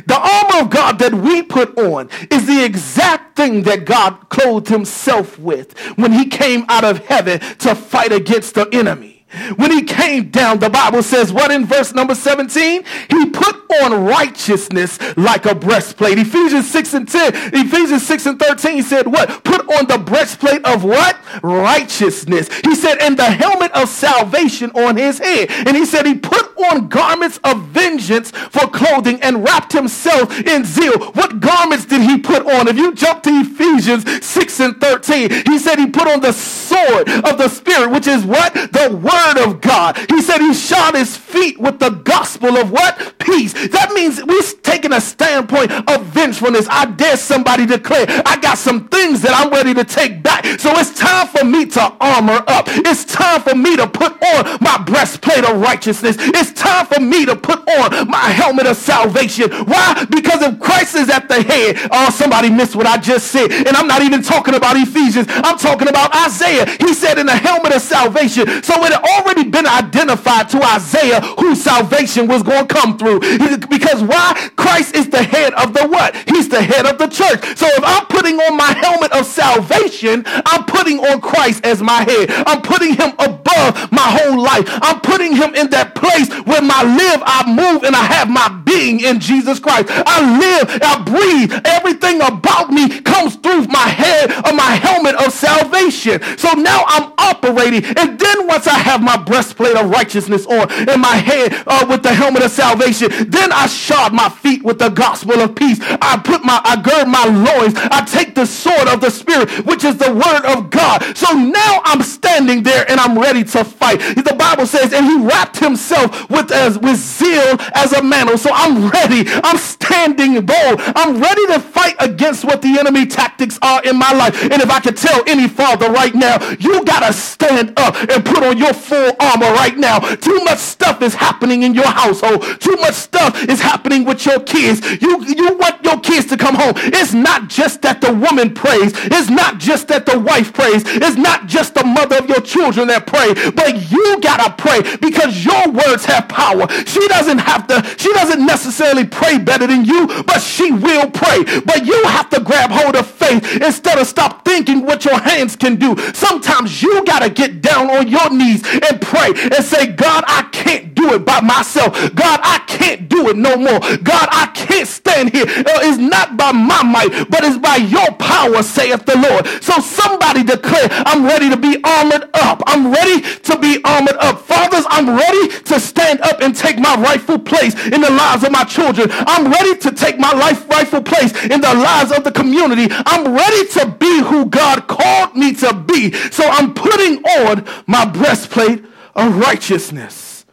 The armor of God that we put on is the exact thing that God clothed himself with when he came out of heaven to fight against the enemy. When he came down, the Bible says, what in verse number 17? He put on righteousness like a breastplate. Ephesians 6 and 10, Ephesians 6 and 13 said what? Put on the breastplate of what? Righteousness. He said, and the helmet of salvation on his head. And he said, he put on garments of vengeance for clothing and wrapped himself in zeal. What garments did he put on? If you jump to Ephesians 6 and 13, he said he put on the sword of the Spirit, which is what? The word word of God. He said he shod his feet with the gospel of what? Peace. That means we're taking a standpoint of vengefulness. I dare somebody declare, I got some things that I'm ready to take back. So it's time for me to armor up. It's time for me to put on my breastplate of righteousness. It's time for me to put on my helmet of salvation. Why? Because if Christ is at the head, oh, somebody missed what I just said. And I'm not even talking about Ephesians. I'm talking about Isaiah. He said in the helmet of salvation. So it already been identified to Isaiah whose salvation was going to come through. Because why? Christ is the head of the what? He's the head of the church. So if I'm putting on my helmet of salvation, I'm putting on Christ as my head. I'm putting him above my whole life. I'm putting him in that place where my live, I move, and I have my being in Jesus Christ. I live, I breathe. Everything about me comes through my head of my helmet of salvation. So now I'm operating. And then once I have my breastplate of righteousness on and my head uh, with the helmet of salvation, then I shod my feet with the gospel of peace. I put my, I gird my loins. I take the sword of the spirit, which is the word of God. So now I'm standing there and I'm ready to fight. The Bible says, and he wrapped himself with as with zeal as a mantle. So I'm ready. I'm standing bold. I'm ready to fight against what the enemy tactics are in my life. And if I could tell any father right now, you gotta stand up and put on your full armor right now. Too much stuff is happening in your household. Too much stuff is happening with your kids. You you want your kids to come home. It's not just that the woman prays. It's not just that the wife prays. It's not just the mother of your children that pray. But you gotta pray because your words have power. She doesn't have to, she doesn't necessarily pray better than you, but she will pray. But you have to grab hold of faith instead of stop thinking what your hands can do. Sometimes you gotta get down on your knees and pray and say, God, I can't do it by myself. God, I can't do it no more. God, I can't stand here. Uh, it's not by my might, but it's by your power, saith the Lord. So somebody declare, I'm ready to be armored up. I'm ready to be armored up. Fathers, I'm ready to stand up and take my rightful place in the lives of my children. I'm ready to take my life rightful place in the lives of the community. I'm ready to be who God called me to be. So I'm putting on my breastplate of righteousness.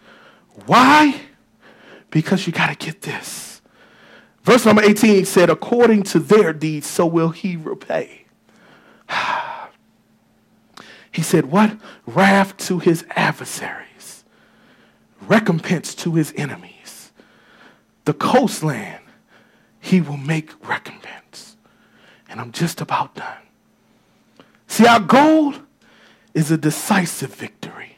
Why? Because you got to get this. Verse number 18 said, according to their deeds, so will he repay. he said, what? Wrath to his adversaries, recompense to his enemies. The coastland, he will make recompense. And I'm just about done. See, our goal is a decisive victory.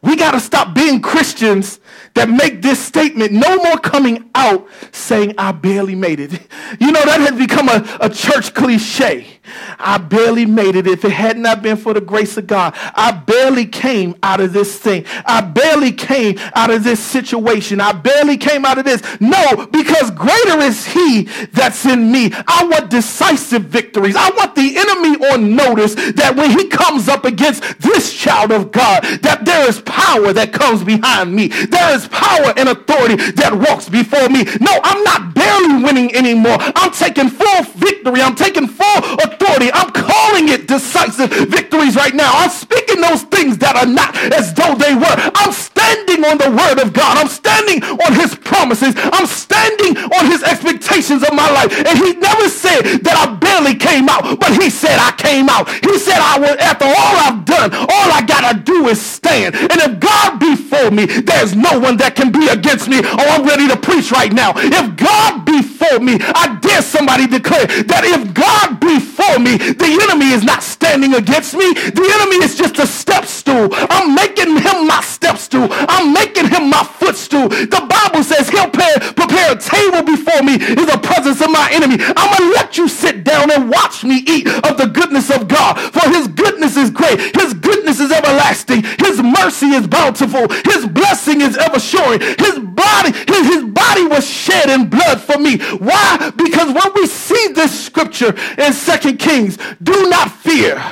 We got to stop being Christians that make this statement no more coming out saying, I barely made it. You know, that has become a, a church cliche. I barely made it. If it had not been for the grace of God, I barely came out of this thing. I barely came out of this situation. I barely came out of this. No, because greater is he that's in me. I want decisive victories. I want the enemy on notice that when he comes up against this child of God, that there is power that comes behind me. There is power and authority that walks before me. No, I'm not barely winning anymore. I'm taking full victory. I'm taking full authority. I'm calling it decisive victories right now. I'm speaking those things that are not as though they were. I'm standing on the word of God. I'm standing on his promises. I'm standing on his expectations of my life. And he never said that I barely came out, but he said I came out. He said I will, after all I've done, all I gotta do is stand. And if God be for me, there's no one that can be against me. Oh, I'm ready to preach right now. If God be for me, I dare somebody declare that if God be for me, the enemy is not standing against me. The enemy is just a step stool. I'm making him my step stool. I'm making him my footstool. The Bible says he'll prepare, prepare a table before me in the presence of my enemy. I'm going to let you sit down and watch me eat of the goodness of God. For his goodness is great. His goodness is everlasting. His mercy is bountiful. His blessing is ever sure. His body, his, his body was shed in blood for me. Why? Because when we see this scripture in Second Kings, do not fear.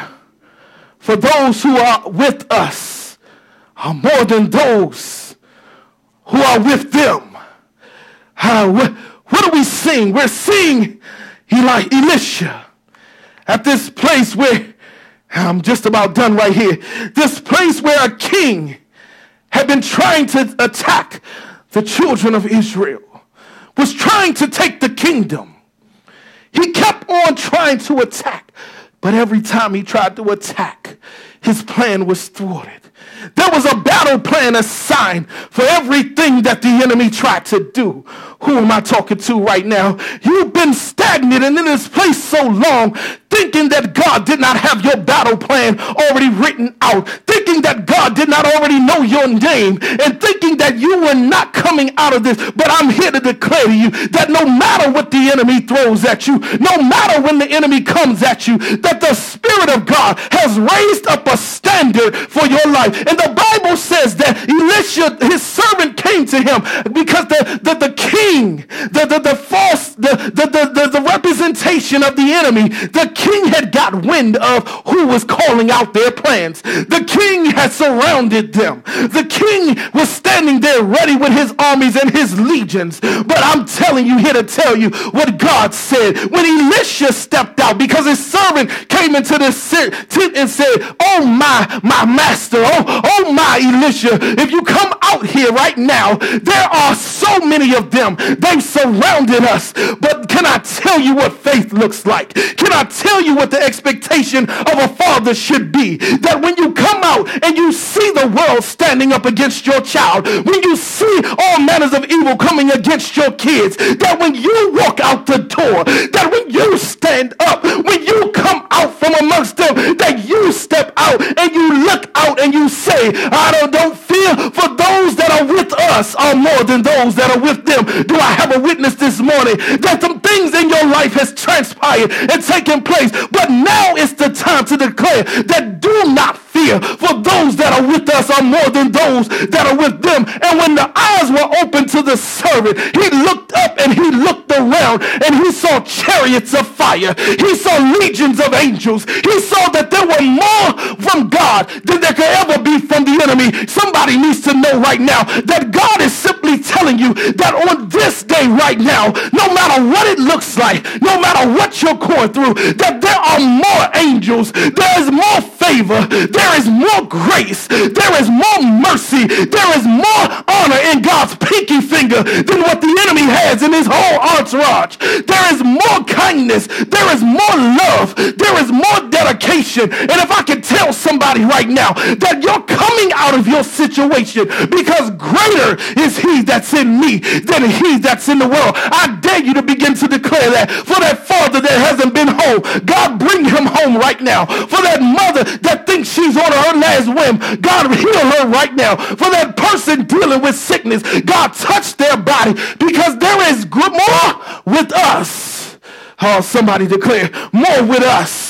For those who are with us are more than those who are with them. Uh, what, what do we seeing? We're seeing Eli, Elisha at this place where I'm just about done right here. This place where a king had been trying to attack the children of Israel, was trying to take the kingdom. He kept on trying to attack, But every time he tried to attack, his plan was thwarted. There was a battle plan assigned for everything that the enemy tried to do. Who am I talking to right now? You've been stagnant and in this place so long, thinking that God did not have your battle plan already written out, thinking that God did not already know your name, and thinking that you were not coming out of this. But I'm here to declare to you that no matter what the enemy throws at you, no matter when the enemy comes at you, that the Spirit of God has raised up a standard for your life. And the Bible says that Elisha, his servant, came to him because the, the, the king, the, the, the false, the, the, the, the, representation of the enemy, the king had got wind of who was calling out their plans. The king had surrounded them. The king was standing there ready with his armies and his legions. But I'm telling you here to tell you what God said when Elisha stepped out because his servant came into the tent and said, Oh my, my master, oh, oh my Elisha, if you come out here right now, there are so many of them. They've surrounded us. But can I tell you what faith looks like? Can I tell you what the expectation of a father should be? That when you come out and you see the world standing up against your child, when you see all manners of evil coming against your kids, that when you walk out the door, that when you stand up, when you come out from amongst them, that you step out and you look out and you say, I don't, don't fear for those that are with us are more than those that are with them. Do I have a witness this morning that some things in your life has transpired and taken place, but now it's the time to declare that do not fear for those that are with us are more than those that are with them. And when the eyes were open to the servant, he looked up and he looked around and he saw chariots of fire. He saw legions of angels. He saw that there were more from God than there could ever be from the enemy. Somebody needs to know right now that God is simply telling you that on this day right now, no matter what it looks like, no matter what you're going through, that there are more angels, there is more favor, there is more grace, there is more mercy, there is more honor in God's pinky finger than what the enemy has in his whole entourage. There is more kindness, there is more love, there is more dedication. And if I can tell somebody right now that you're coming out of your situation because greater is he that's in me than he that's in the world. I dare you to begin to declare that for that father that hasn't been home. God bring him home right now. For that mother that thinks she's on her last whim. God heal her right now. For that person dealing with sickness. God touch their body because there is more with us. Oh, somebody declare more with us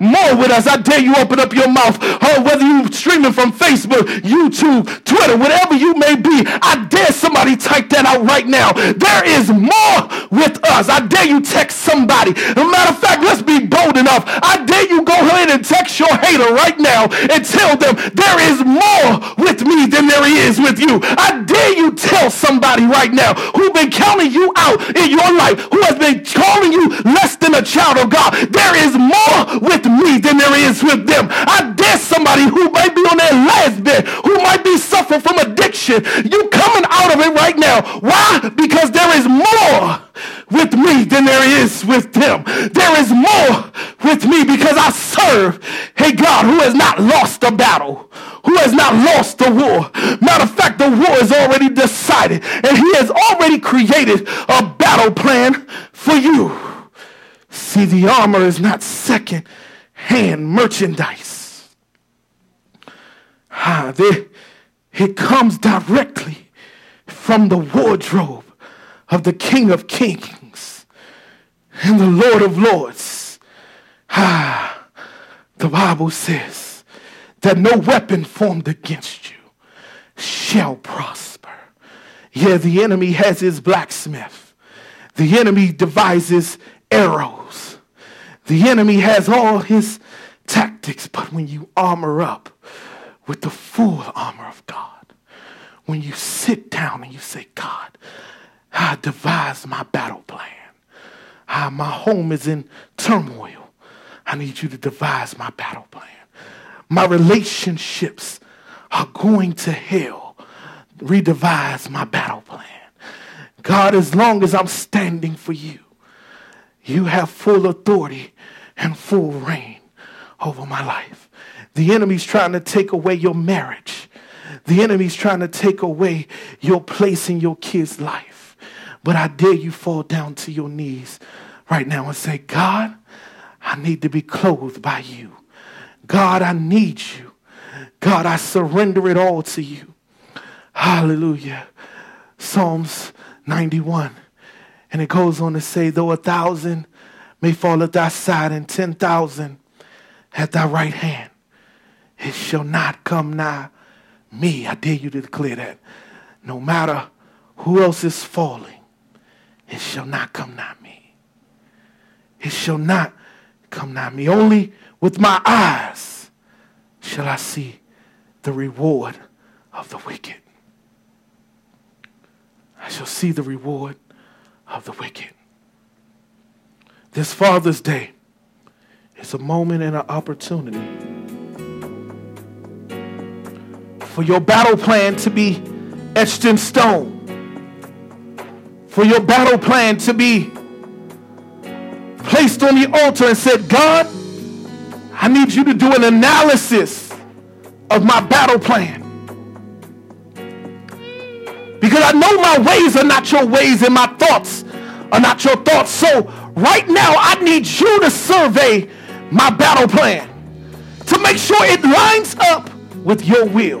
more with us. I dare you open up your mouth. Oh, whether you streaming from Facebook, YouTube, Twitter, whatever you may be, I dare somebody type that out right now. There is more with us. I dare you text somebody. As matter of fact, let's be bold enough. I dare you go ahead and text your hater right now and tell them there is more with me than there is with you. I dare you tell somebody right now who's been counting you out in your life, who has been calling you less than a child of God. There is more with me than there is with them. I dare somebody who might be on their last bed, who might be suffering from addiction. You coming out of it right now. Why? Because there is more with me than there is with them. There is more with me because I serve a God who has not lost a battle, who has not lost the war. Matter of fact, the war is already decided and he has already created a battle plan for you. See, the armor is not second hand merchandise. Ah, they, it comes directly from the wardrobe of the King of Kings and the Lord of Lords. Ah, the Bible says that no weapon formed against you shall prosper. Yeah, the enemy has his blacksmith. The enemy devises arrows. The enemy has all his tactics, but when you armor up with the full armor of God, when you sit down and you say, God, I devised my battle plan. Ah, my home is in turmoil. I need you to devise my battle plan. My relationships are going to hell. Redevise my battle plan. God, as long as I'm standing for you, you have full authority and full reign over my life. The enemy's trying to take away your marriage. The enemy's trying to take away your place in your kid's life. But I dare you fall down to your knees right now and say, God, I need to be clothed by you. God, I need you. God, I surrender it all to you. Hallelujah. Psalms 91. And it goes on to say, though a thousand may fall at thy side and 10,000 at thy right hand, it shall not come nigh me. I dare you to declare that. No matter who else is falling, it shall not come nigh me. It shall not come nigh me. Only with my eyes shall I see the reward of the wicked. I shall see the reward of the wicked. This Father's Day is a moment and an opportunity for your battle plan to be etched in stone, for your battle plan to be placed on the altar and said, God, I need you to do an analysis of my battle plan. Because I know my ways are not your ways and my thoughts are not your thoughts. So right now, I need you to survey my battle plan to make sure it lines up with your will,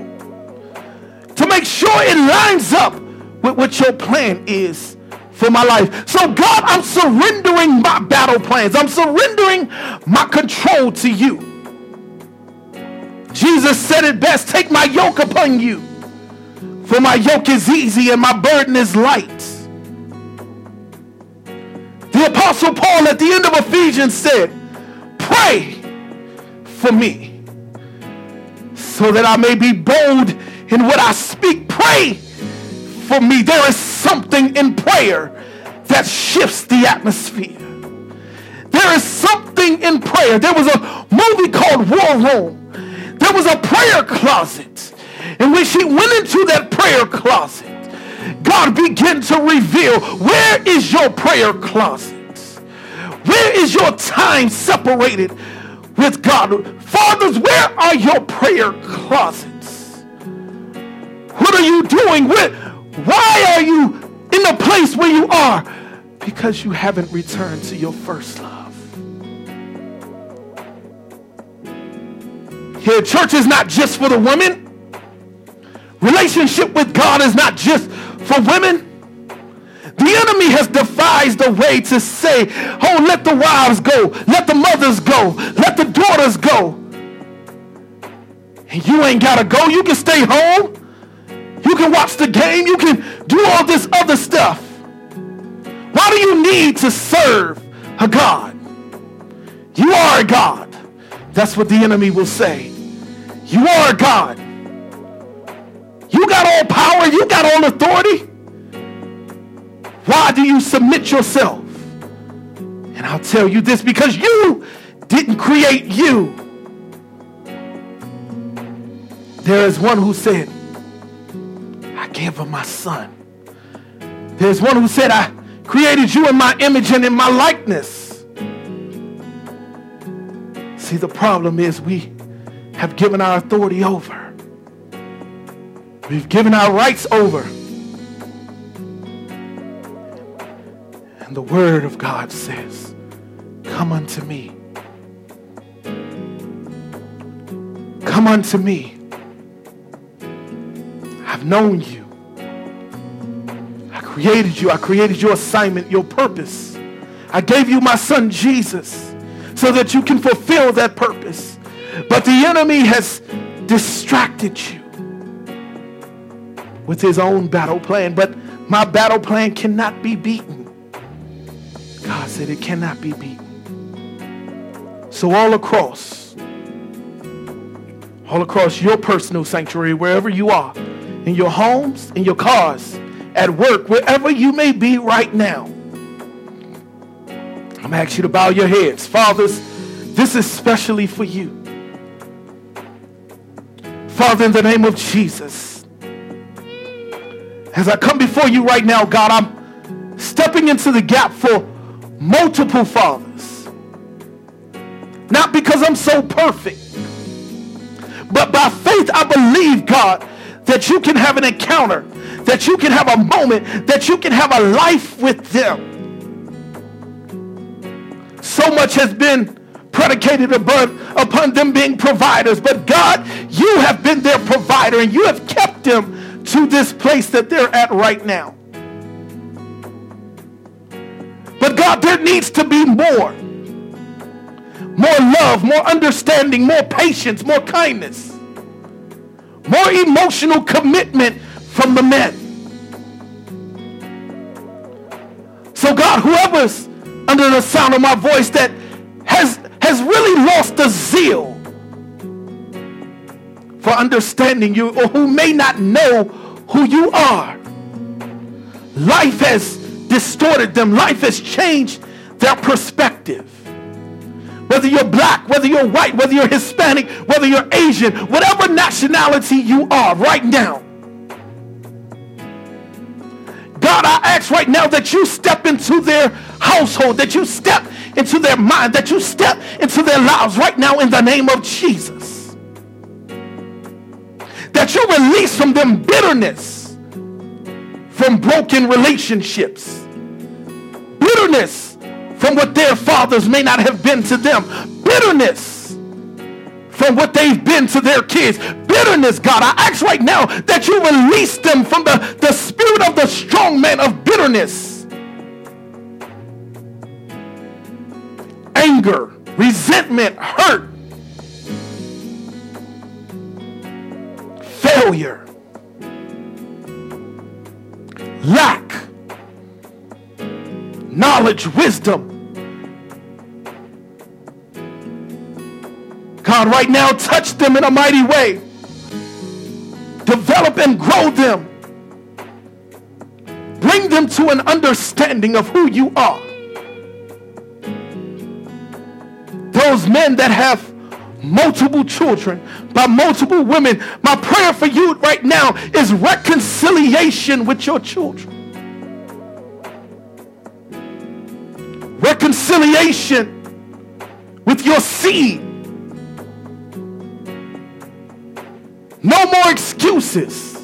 to make sure it lines up with what your plan is for my life. So, God, I'm surrendering my battle plans, I'm surrendering my control to you. Jesus said it best take my yoke upon you, for my yoke is easy and my burden is light. The Apostle Paul at the end of Ephesians said, Pray for me so that I may be bold in what I speak. Pray for me. There is something in prayer that shifts the atmosphere. There is something in prayer. There was a movie called War Room. There was a prayer closet. And when she went into that prayer closet, God began to reveal where is your prayer closet? Where is your time separated with God? Fathers, where are your prayer closets? What are you doing? Why are you in the place where you are? Because you haven't returned to your first love. Here, church is not just for the women. Relationship with God is not just for women. The enemy has devised a way to say, oh, let the wives go, let the mothers go, let the daughters go. And you ain't got to go. You can stay home. You can watch the game. You can do all this other stuff. Why do you need to serve a God? You are a God. That's what the enemy will say. You are a God. You got all power. You got all authority. Why do you submit yourself? And I'll tell you this because you didn't create you. There is one who said, I gave him my son. There's one who said, I created you in my image and in my likeness. See, the problem is we have given our authority over. We've given our rights over. And the word of God says, Come unto me. Come unto me. I've known you. I created you. I created your assignment, your purpose. I gave you my son Jesus so that you can fulfill that purpose. But the enemy has distracted you with his own battle plan. But my battle plan cannot be beaten. God said it cannot be beaten. So all across, all across your personal sanctuary, wherever you are, in your homes, in your cars, at work, wherever you may be right now, I'm asking you to bow your heads. Fathers, this is specially for you. Father, in the name of Jesus, as I come before you right now, God, I'm stepping into the gap for multiple fathers Not because I'm so perfect. But by faith, I believe, God, that you can have an encounter, that you can have a moment, that you can have a life with them. So much has been predicated upon, them being providers. But God, you have been their provider and you have kept them to this place that they're at right now. But God, there needs to be more. More love, more understanding, more patience, more kindness, more emotional commitment from the men. So, God, whoever's under the sound of my voice that has, has really lost the zeal for understanding you or who may not know who you are, life has distorted them, life has changed their perspective whether you're black, whether you're white, whether you're Hispanic, whether you're Asian, whatever nationality you are right now. God, I ask right now that you step into their household, that you step into their mind, that you step into their lives right now in the name of Jesus. That you release from them bitterness from broken relationships, bitterness from what their fathers may not have been to them. Bitterness from what they've been to their kids. Bitterness, God, I ask right now that you release them from the, the spirit of the strong man of bitterness. Anger, resentment, hurt, failure, lack, knowledge, wisdom, God, right now, touch them in a mighty way. Develop and grow them. Bring them to an understanding of who you are. Those men that have multiple children by multiple women, my prayer for you right now is reconciliation with your children. Reconciliation with your seed. No more excuses.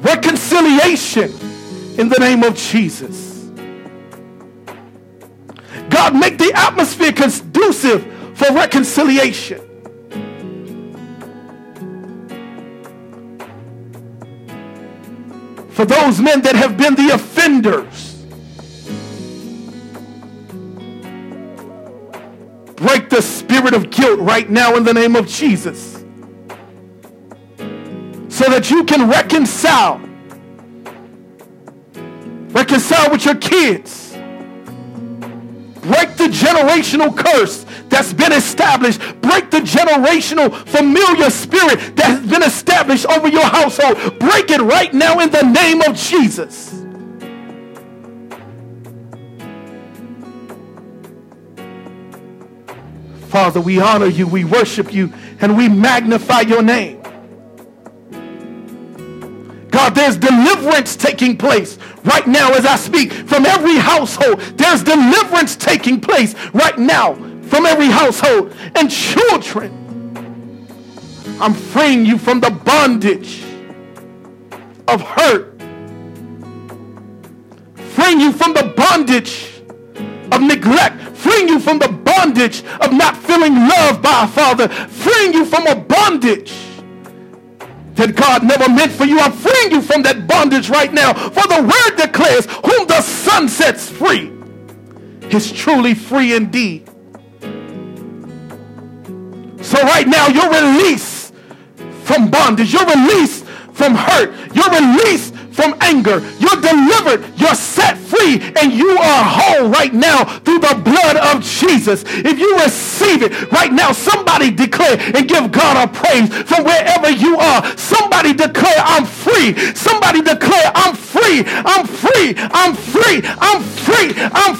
Reconciliation in the name of Jesus. God, make the atmosphere conducive for reconciliation. For those men that have been the offenders, break the spirit of guilt right now in the name of Jesus so that you can reconcile. Reconcile with your kids. Break the generational curse that's been established. Break the generational familiar spirit that has been established over your household. Break it right now in the name of Jesus. Father, we honor you, we worship you, and we magnify your name. God, there's deliverance taking place right now as I speak from every household. There's deliverance taking place right now from every household. And children, I'm freeing you from the bondage of hurt. Freeing you from the bondage of neglect. Freeing you from the bondage of not feeling loved by a father. Freeing you from a bondage that God never meant for you. I'm freeing you from that bondage right now. For the word declares, whom the Son sets free is truly free indeed. So right now, you're released from bondage. You're released from hurt. You're released from anger. You're delivered. You're set free. And you are whole right now through the blood of Jesus. If you receive it right now, somebody declare and give God a praise from wherever you are. Somebody declare, I'm free. Somebody declare, I'm free. I'm free. I'm free. I'm free. I'm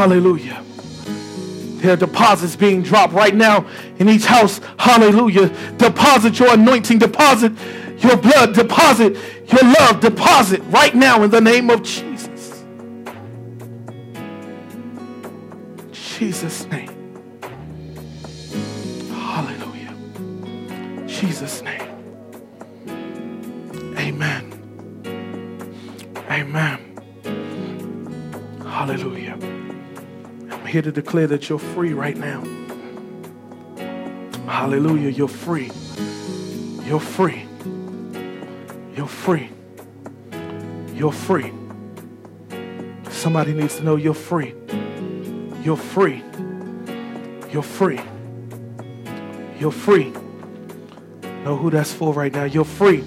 Hallelujah. There are deposits being dropped right now in each house. Hallelujah. Deposit your anointing, deposit your blood, deposit your love, deposit right now in the name of Jesus. Jesus' name. Hallelujah. Jesus' name. Amen. Amen. Hallelujah. Here to declare that you're free right now. Hallelujah. You're free. You're free. You're free. You're free. Somebody needs to know you're free. You're free. You're free. You're free. Know who that's for right now. You're free.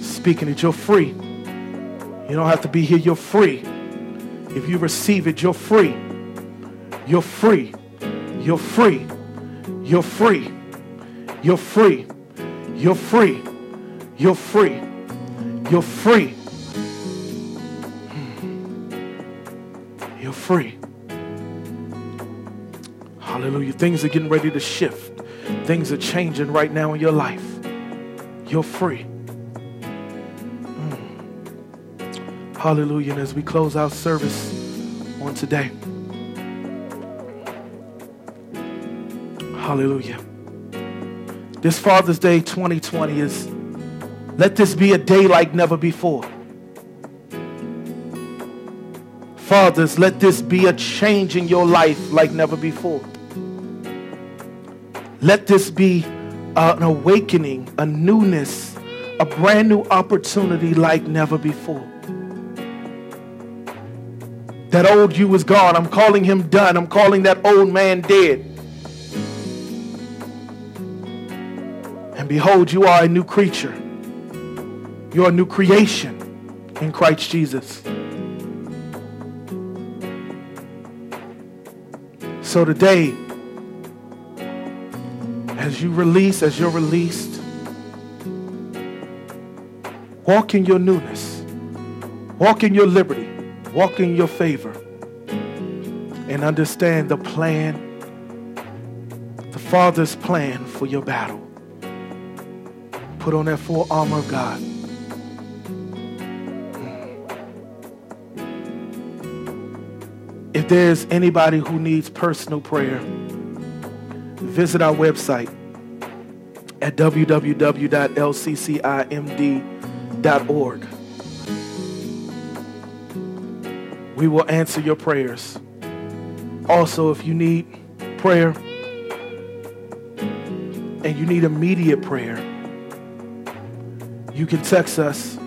Speaking it, you're free. You don't have to be here. You're free. If you receive it, you're free. You're free. You're free. You're free. You're free. You're free. You're free. You're free. Hmm. You're free. Hallelujah. Things are getting ready to shift. Things are changing right now in your life. You're free. Hmm. Hallelujah. And as we close our service on today, hallelujah. This Father's Day 2020 is let this be a day like never before. Fathers, let this be a change in your life like never before. Let this be an awakening, a newness, a brand new opportunity like never before. That old you is gone. I'm calling him done. I'm calling that old man dead. And behold, you are a new creature. You're a new creation in Christ Jesus. So today, as you release, as you're released, walk in your newness, walk in your liberty. Walk in your favor and understand the plan, the Father's plan for your battle. Put on that full armor of God. If there's anybody who needs personal prayer, visit our website at www.lccimd.org. we will answer your prayers. Also, if you need prayer and you need immediate prayer, you can text us.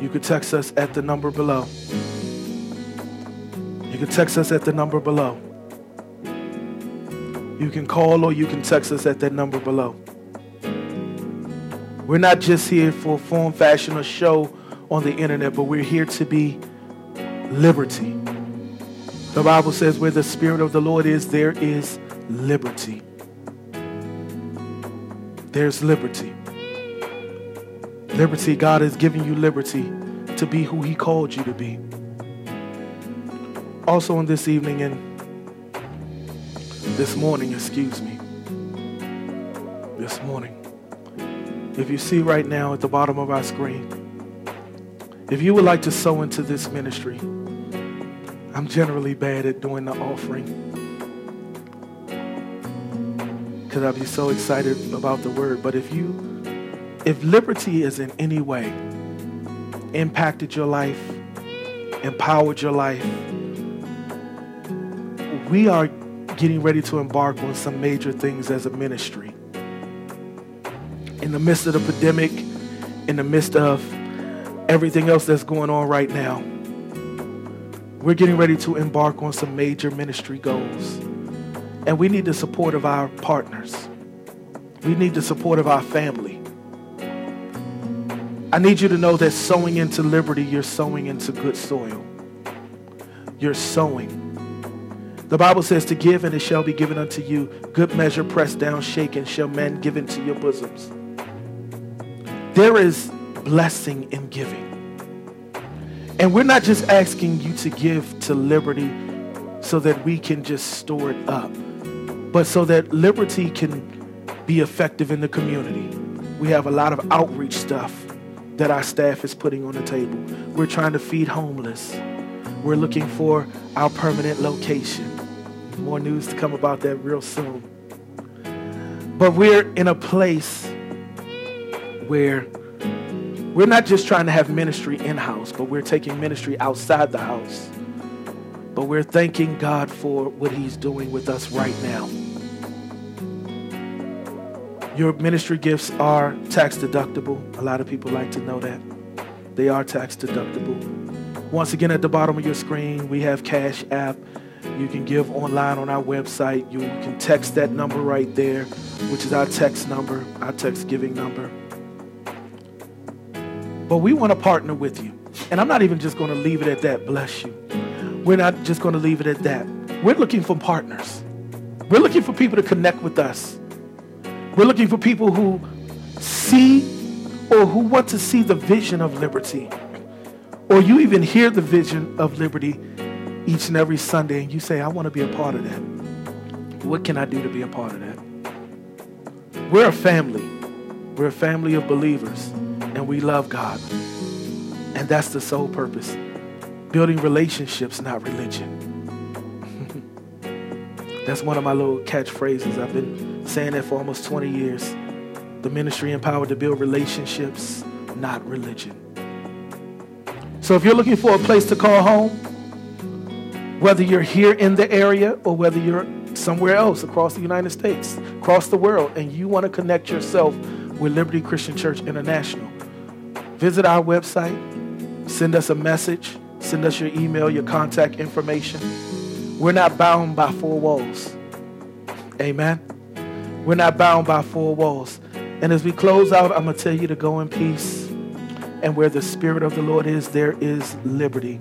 You can text us at the number below. You can text us at the number below. You can call or you can text us at that number below. We're not just here for form, fashion, or show on the internet, but we're here to be liberty. The Bible says, where the Spirit of the Lord is, there is liberty. There's liberty. Liberty, God has given you liberty to be who He called you to be. Also, on this evening and this morning, excuse me, this morning, if you see right now at the bottom of our screen, if you would like to sow into this ministry, I'm generally bad at doing the offering because I'll be so excited about the word. But if you, if liberty is in any way impacted your life, empowered your life, we are getting ready to embark on some major things as a ministry. In the midst of the pandemic, in the midst of everything else that's going on right now, we're getting ready to embark on some major ministry goals. And we need the support of our partners. We need the support of our family. I need you to know that sowing into liberty, you're sowing into good soil. You're sowing. The Bible says to give and it shall be given unto you. Good measure pressed down, shaken, shall men give into your bosoms. There is blessing in giving. And we're not just asking you to give to Liberty so that we can just store it up, but so that liberty can be effective in the community. We have a lot of outreach stuff that our staff is putting on the table. We're trying to feed homeless. We're looking for our permanent location. More news to come about that real soon. But we're in a place where we're not just trying to have ministry in house, but we're taking ministry outside the house. But we're thanking God for what He's doing with us right now. Your ministry gifts are tax deductible. A lot of people like to know that. They are tax deductible. Once again, at the bottom of your screen, we have Cash App. You can give online on our website. You can text that number right there, which is our text number, our text giving number. But we want to partner with you. And I'm not even just going to leave it at that, bless you. We're not just going to leave it at that. We're looking for partners. We're looking for people to connect with us. We're looking for people who see or who want to see the vision of liberty. Or you even hear the vision of liberty each and every Sunday and you say, I want to be a part of that. What can I do to be a part of that? We're a family. We're a family of believers and we love God. And that's the sole purpose. Building relationships, not religion. that's one of my little catchphrases. I've been saying that for almost 20 years. The ministry empowered to build relationships, not religion. So if you're looking for a place to call home, whether you're here in the area or whether you're somewhere else across the United States, across the world, and you want to connect yourself with Liberty Christian Church International, visit our website, send us a message, send us your email, your contact information. We're not bound by four walls. Amen. We're not bound by four walls. And as we close out, I'm going to tell you to go in peace. And where the Spirit of the Lord is, there is liberty.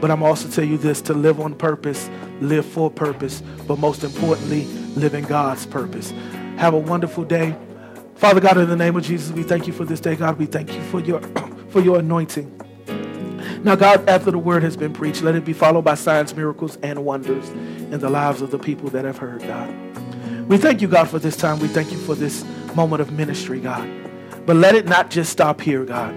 But I'm also tell you this to live on purpose, live for purpose, but most importantly, live in God's purpose. Have a wonderful day. Father God, in the name of Jesus, we thank you for this day. God, we thank you for your for your anointing. Now, God, after the word has been preached, let it be followed by signs, miracles, and wonders in the lives of the people that have heard, God. We thank you, God, for this time. We thank you for this moment of ministry, God. But let it not just stop here, God.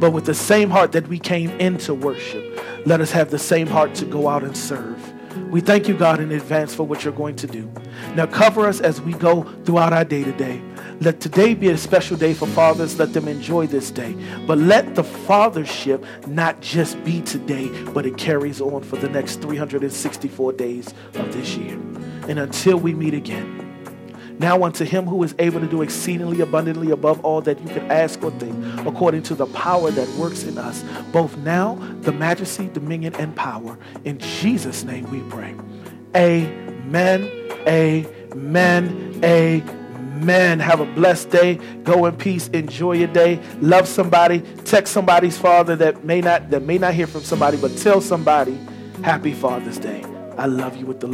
But with the same heart that we came into worship, let us have the same heart to go out and serve. We thank you, God, in advance for what you're going to do. Now, cover us as we go throughout our day to day. Let today be a special day for fathers. Let them enjoy this day. But let the fathership not just be today, but it carries on for the next 364 days of this year. And until we meet again, now unto him who is able to do exceedingly abundantly above all that you can ask or think, according to the power that works in us, both now, the majesty, dominion, and power. In Jesus' name we pray. Amen. Amen. Amen. Have a blessed day. Go in peace. Enjoy your day. Love somebody. Text somebody's father that may not that may not hear from somebody, but tell somebody Happy Father's Day. I love you with the